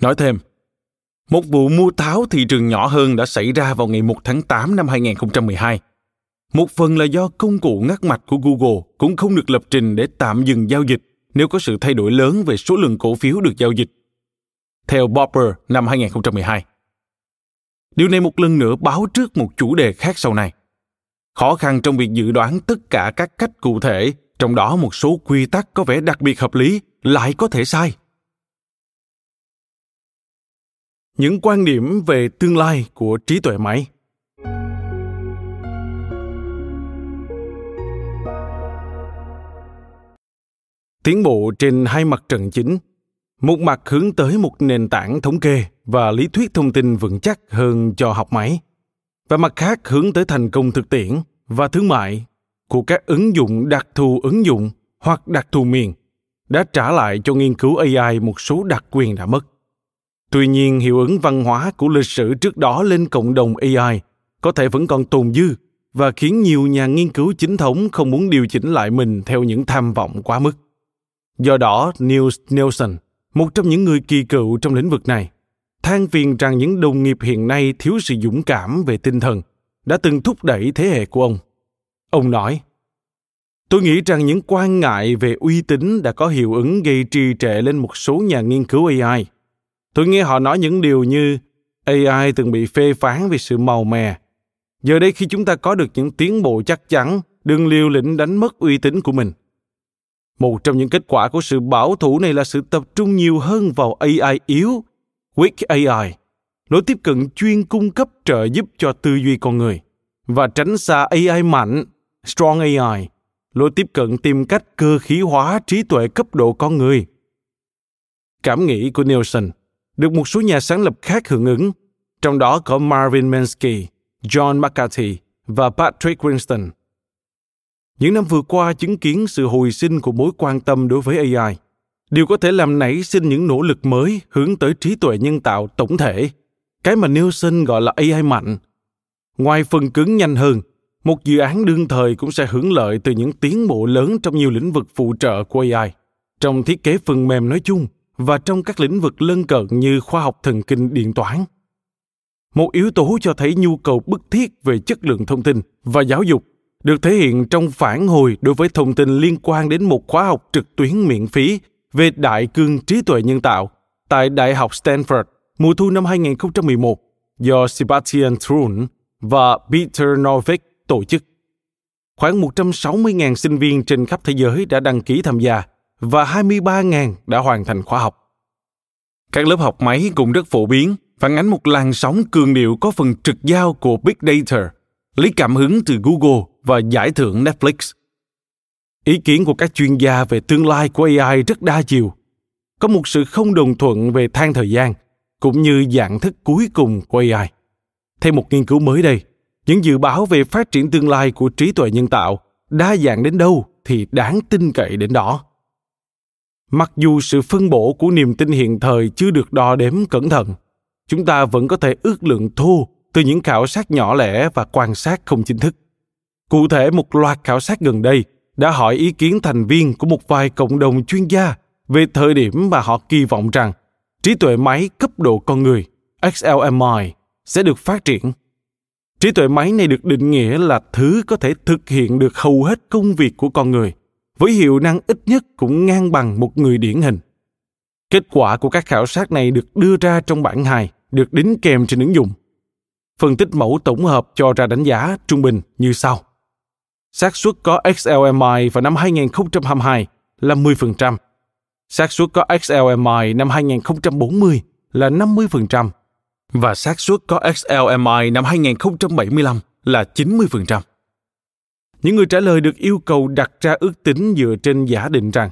A: Nói thêm, một vụ mua tháo thị trường nhỏ hơn đã xảy ra vào ngày 1 tháng 8 năm 2012. Một phần là do công cụ ngắt mạch của Google cũng không được lập trình để tạm dừng giao dịch nếu có sự thay đổi lớn về số lượng cổ phiếu được giao dịch. Theo Bopper năm 2012. Điều này một lần nữa báo trước một chủ đề khác sau này. Khó khăn trong việc dự đoán tất cả các cách cụ thể, trong đó một số quy tắc có vẻ đặc biệt hợp lý lại có thể sai. Những quan điểm về tương lai của trí tuệ máy tiến bộ trên hai mặt trận chính một mặt hướng tới một nền tảng thống kê và lý thuyết thông tin vững chắc hơn cho học máy và mặt khác hướng tới thành công thực tiễn và thương mại của các ứng dụng đặc thù ứng dụng hoặc đặc thù miền đã trả lại cho nghiên cứu AI một số đặc quyền đã mất. Tuy nhiên, hiệu ứng văn hóa của lịch sử trước đó lên cộng đồng AI có thể vẫn còn tồn dư và khiến nhiều nhà nghiên cứu chính thống không muốn điều chỉnh lại mình theo những tham vọng quá mức. Do đó, Niels Nelson, một trong những người kỳ cựu trong lĩnh vực này, than phiền rằng những đồng nghiệp hiện nay thiếu sự dũng cảm về tinh thần đã từng thúc đẩy thế hệ của ông. Ông nói, Tôi nghĩ rằng những quan ngại về uy tín đã có hiệu ứng gây trì trệ lên một số nhà nghiên cứu AI. Tôi nghe họ nói những điều như AI từng bị phê phán vì sự màu mè. Giờ đây khi chúng ta có được những tiến bộ chắc chắn, đừng liều lĩnh đánh mất uy tín của mình. Một trong những kết quả của sự bảo thủ này là sự tập trung nhiều hơn vào AI yếu, weak AI, lối tiếp cận chuyên cung cấp trợ giúp cho tư duy con người và tránh xa AI mạnh, strong AI, lối tiếp cận tìm cách cơ khí hóa trí tuệ cấp độ con người. Cảm nghĩ của Nielsen được một số nhà sáng lập khác hưởng ứng, trong đó có Marvin Minsky, John McCarthy và Patrick Winston – những năm vừa qua chứng kiến sự hồi sinh của mối quan tâm đối với AI. Điều có thể làm nảy sinh những nỗ lực mới hướng tới trí tuệ nhân tạo tổng thể, cái mà Nielsen gọi là AI mạnh. Ngoài phần cứng nhanh hơn, một dự án đương thời cũng sẽ hưởng lợi từ những tiến bộ lớn trong nhiều lĩnh vực phụ trợ của AI, trong thiết kế phần mềm nói chung và trong các lĩnh vực lân cận như khoa học thần kinh điện toán. Một yếu tố cho thấy nhu cầu bức thiết về chất lượng thông tin và giáo dục được thể hiện trong phản hồi đối với thông tin liên quan đến một khóa học trực tuyến miễn phí về đại cương trí tuệ nhân tạo tại Đại học Stanford mùa thu năm 2011 do Sebastian Thrun và Peter Norvig tổ chức. Khoảng 160.000 sinh viên trên khắp thế giới đã đăng ký tham gia và 23.000 đã hoàn thành khóa học. Các lớp học máy cũng rất phổ biến, phản ánh một làn sóng cường điệu có phần trực giao của Big Data, lấy cảm hứng từ Google và giải thưởng Netflix. Ý kiến của các chuyên gia về tương lai của AI rất đa chiều. Có một sự không đồng thuận về thang thời gian, cũng như dạng thức cuối cùng của AI. Theo một nghiên cứu mới đây, những dự báo về phát triển tương lai của trí tuệ nhân tạo đa dạng đến đâu thì đáng tin cậy đến đó. Mặc dù sự phân bổ của niềm tin hiện thời chưa được đo đếm cẩn thận, chúng ta vẫn có thể ước lượng thô từ những khảo sát nhỏ lẻ và quan sát không chính thức. Cụ thể, một loạt khảo sát gần đây đã hỏi ý kiến thành viên của một vài cộng đồng chuyên gia về thời điểm mà họ kỳ vọng rằng trí tuệ máy cấp độ con người XLMI sẽ được phát triển. Trí tuệ máy này được định nghĩa là thứ có thể thực hiện được hầu hết công việc của con người, với hiệu năng ít nhất cũng ngang bằng một người điển hình. Kết quả của các khảo sát này được đưa ra trong bảng hài được đính kèm trên ứng dụng. Phân tích mẫu tổng hợp cho ra đánh giá trung bình như sau xác suất có XLMI vào năm 2022 là 10%. xác suất có XLMI năm 2040 là 50% và xác suất có XLMI năm 2075 là 90%. Những người trả lời được yêu cầu đặt ra ước tính dựa trên giả định rằng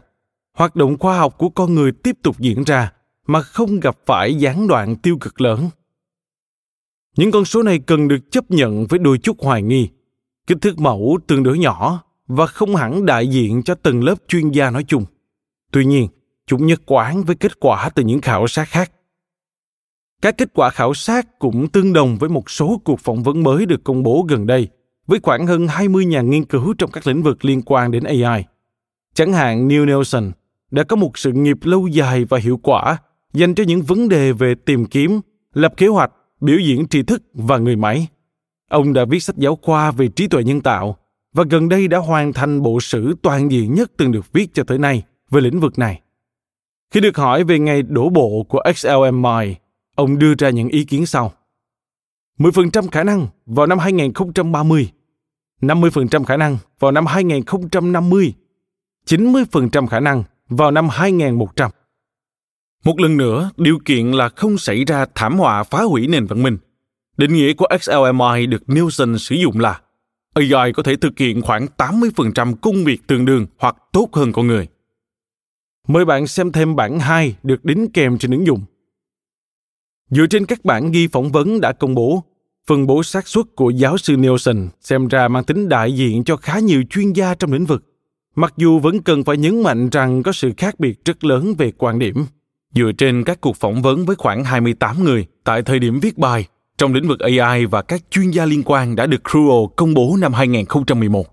A: hoạt động khoa học của con người tiếp tục diễn ra mà không gặp phải gián đoạn tiêu cực lớn. Những con số này cần được chấp nhận với đôi chút hoài nghi. Kích thước mẫu tương đối nhỏ và không hẳn đại diện cho tầng lớp chuyên gia nói chung. Tuy nhiên, chúng nhất quán với kết quả từ những khảo sát khác. Các kết quả khảo sát cũng tương đồng với một số cuộc phỏng vấn mới được công bố gần đây với khoảng hơn 20 nhà nghiên cứu trong các lĩnh vực liên quan đến AI. Chẳng hạn Neil Nelson đã có một sự nghiệp lâu dài và hiệu quả dành cho những vấn đề về tìm kiếm, lập kế hoạch, biểu diễn tri thức và người máy. Ông đã viết sách giáo khoa về trí tuệ nhân tạo và gần đây đã hoàn thành bộ sử toàn diện nhất từng được viết cho tới nay về lĩnh vực này. Khi được hỏi về ngày đổ bộ của XLMI, ông đưa ra những ý kiến sau. 10% khả năng vào năm 2030, 50% khả năng vào năm 2050, 90% khả năng vào năm 2100. Một lần nữa, điều kiện là không xảy ra thảm họa phá hủy nền văn minh. Định nghĩa của XLMI được Nielsen sử dụng là AI có thể thực hiện khoảng 80% công việc tương đương hoặc tốt hơn con người. Mời bạn xem thêm bản 2 được đính kèm trên ứng dụng. Dựa trên các bản ghi phỏng vấn đã công bố, phân bố xác suất của giáo sư Nielsen xem ra mang tính đại diện cho khá nhiều chuyên gia trong lĩnh vực, mặc dù vẫn cần phải nhấn mạnh rằng có sự khác biệt rất lớn về quan điểm. Dựa trên các cuộc phỏng vấn với khoảng 28 người tại thời điểm viết bài trong lĩnh vực AI và các chuyên gia liên quan đã được Cruel công bố năm 2011.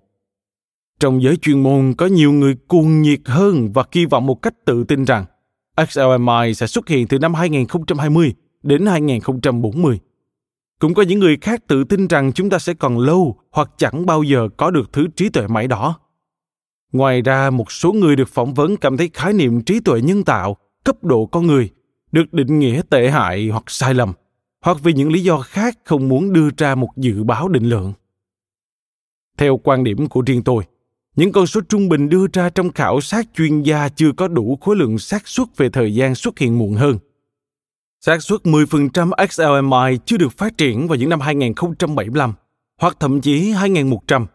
A: Trong giới chuyên môn có nhiều người cuồng nhiệt hơn và kỳ vọng một cách tự tin rằng XLMI sẽ xuất hiện từ năm 2020 đến 2040. Cũng có những người khác tự tin rằng chúng ta sẽ còn lâu hoặc chẳng bao giờ có được thứ trí tuệ máy đó. Ngoài ra, một số người được phỏng vấn cảm thấy khái niệm trí tuệ nhân tạo, cấp độ con người, được định nghĩa tệ hại hoặc sai lầm, hoặc vì những lý do khác không muốn đưa ra một dự báo định lượng. Theo quan điểm của riêng tôi, những con số trung bình đưa ra trong khảo sát chuyên gia chưa có đủ khối lượng xác suất về thời gian xuất hiện muộn hơn xác suất 10% XLMI chưa được phát triển vào những năm 2075 hoặc thậm chí 2100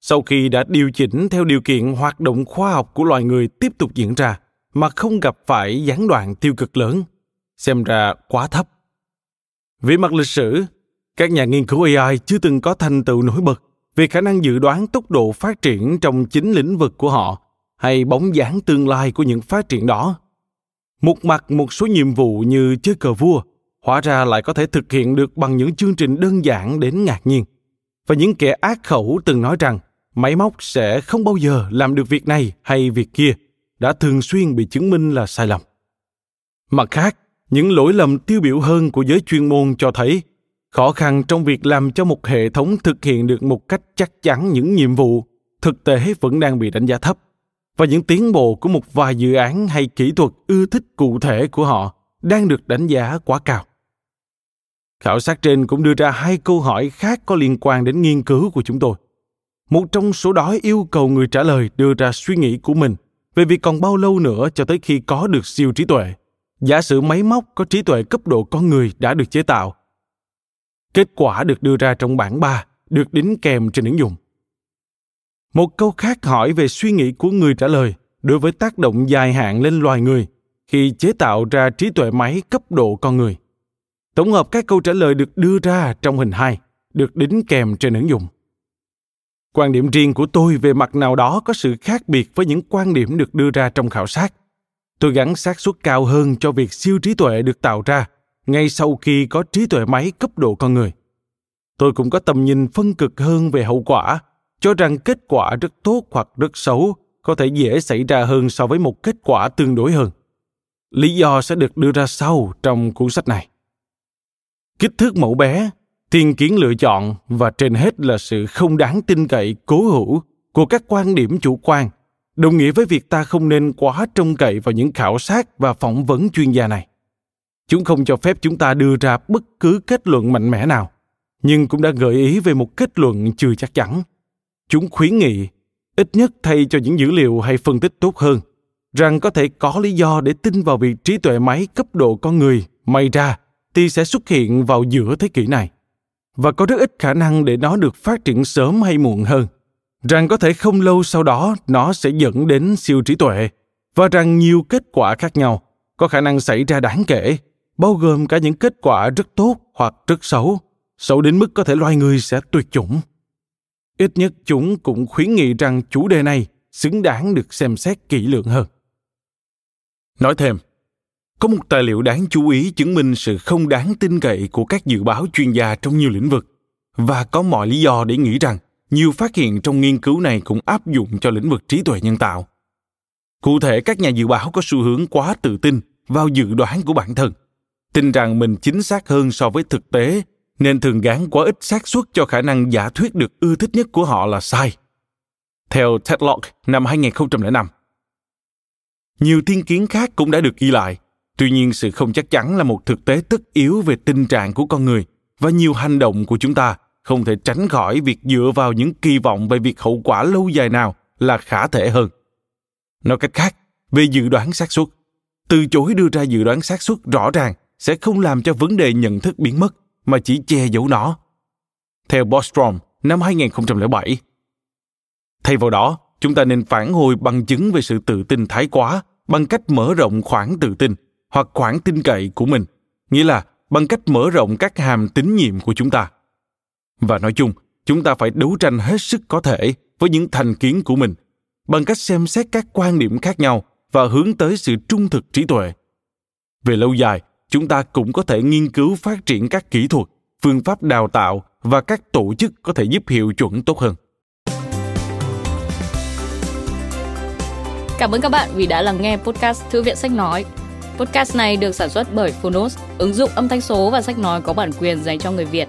A: sau khi đã điều chỉnh theo điều kiện hoạt động khoa học của loài người tiếp tục diễn ra mà không gặp phải gián đoạn tiêu cực lớn xem ra quá thấp về mặt lịch sử, các nhà nghiên cứu ai chưa từng có thành tựu nổi bật về khả năng dự đoán tốc độ phát triển trong chính lĩnh vực của họ hay bóng dáng tương lai của những phát triển đó. Một mặt, một số nhiệm vụ như chơi cờ vua, hóa ra lại có thể thực hiện được bằng những chương trình đơn giản đến ngạc nhiên. Và những kẻ ác khẩu từng nói rằng, máy móc sẽ không bao giờ làm được việc này hay việc kia, đã thường xuyên bị chứng minh là sai lầm. Mặt khác những lỗi lầm tiêu biểu hơn của giới chuyên môn cho thấy, khó khăn trong việc làm cho một hệ thống thực hiện được một cách chắc chắn những nhiệm vụ thực tế vẫn đang bị đánh giá thấp và những tiến bộ của một vài dự án hay kỹ thuật ưa thích cụ thể của họ đang được đánh giá quá cao. Khảo sát trên cũng đưa ra hai câu hỏi khác có liên quan đến nghiên cứu của chúng tôi. Một trong số đó yêu cầu người trả lời đưa ra suy nghĩ của mình về việc còn bao lâu nữa cho tới khi có được siêu trí tuệ. Giả sử máy móc có trí tuệ cấp độ con người đã được chế tạo. Kết quả được đưa ra trong bảng 3, được đính kèm trên ứng dụng. Một câu khác hỏi về suy nghĩ của người trả lời đối với tác động dài hạn lên loài người khi chế tạo ra trí tuệ máy cấp độ con người. Tổng hợp các câu trả lời được đưa ra trong hình 2, được đính kèm trên ứng dụng. Quan điểm riêng của tôi về mặt nào đó có sự khác biệt với những quan điểm được đưa ra trong khảo sát. Tôi gắn xác suất cao hơn cho việc siêu trí tuệ được tạo ra, ngay sau khi có trí tuệ máy cấp độ con người. Tôi cũng có tầm nhìn phân cực hơn về hậu quả, cho rằng kết quả rất tốt hoặc rất xấu có thể dễ xảy ra hơn so với một kết quả tương đối hơn. Lý do sẽ được đưa ra sau trong cuốn sách này. Kích thước mẫu bé, thiên kiến lựa chọn và trên hết là sự không đáng tin cậy cố hữu của các quan điểm chủ quan đồng nghĩa với việc ta không nên quá trông cậy vào những khảo sát và phỏng vấn chuyên gia này. Chúng không cho phép chúng ta đưa ra bất cứ kết luận mạnh mẽ nào, nhưng cũng đã gợi ý về một kết luận chưa chắc chắn. Chúng khuyến nghị ít nhất thay cho những dữ liệu hay phân tích tốt hơn, rằng có thể có lý do để tin vào việc trí tuệ máy cấp độ con người may ra thì sẽ xuất hiện vào giữa thế kỷ này, và có rất ít khả năng để nó được phát triển sớm hay muộn hơn rằng có thể không lâu sau đó nó sẽ dẫn đến siêu trí tuệ và rằng nhiều kết quả khác nhau có khả năng xảy ra đáng kể, bao gồm cả những kết quả rất tốt hoặc rất xấu xấu đến mức có thể loài người sẽ tuyệt chủng. Ít nhất chúng cũng khuyến nghị rằng chủ đề này xứng đáng được xem xét kỹ lưỡng hơn. Nói thêm, có một tài liệu đáng chú ý chứng minh sự không đáng tin cậy của các dự báo chuyên gia trong nhiều lĩnh vực và có mọi lý do để nghĩ rằng nhiều phát hiện trong nghiên cứu này cũng áp dụng cho lĩnh vực trí tuệ nhân tạo cụ thể các nhà dự báo có xu hướng quá tự tin vào dự đoán của bản thân tin rằng mình chính xác hơn so với thực tế nên thường gán quá ít xác suất cho khả năng giả thuyết được ưa thích nhất của họ là sai. Theo Tedlock năm 2005. Nhiều thiên kiến khác cũng đã được ghi lại, tuy nhiên sự không chắc chắn là một thực tế tất yếu về tình trạng của con người và nhiều hành động của chúng ta không thể tránh khỏi việc dựa vào những kỳ vọng về việc hậu quả lâu dài nào là khả thể hơn. Nói cách khác, về dự đoán xác suất, từ chối đưa ra dự đoán xác suất rõ ràng sẽ không làm cho vấn đề nhận thức biến mất mà chỉ che giấu nó. Theo Bostrom năm 2007. Thay vào đó, chúng ta nên phản hồi bằng chứng về sự tự tin thái quá bằng cách mở rộng khoảng tự tin hoặc khoảng tin cậy của mình, nghĩa là bằng cách mở rộng các hàm tín nhiệm của chúng ta. Và nói chung, chúng ta phải đấu tranh hết sức có thể với những thành kiến của mình bằng cách xem xét các quan điểm khác nhau và hướng tới sự trung thực trí tuệ. Về lâu dài, chúng ta cũng có thể nghiên cứu phát triển các kỹ thuật phương pháp đào tạo và các tổ chức có thể giúp hiệu chuẩn tốt hơn
B: Cảm ơn các bạn vì đã lắng nghe podcast Thư viện Sách Nói. Podcast này được sản xuất bởi Phonos, ứng dụng âm thanh số và sách nói có bản quyền dành cho người Việt.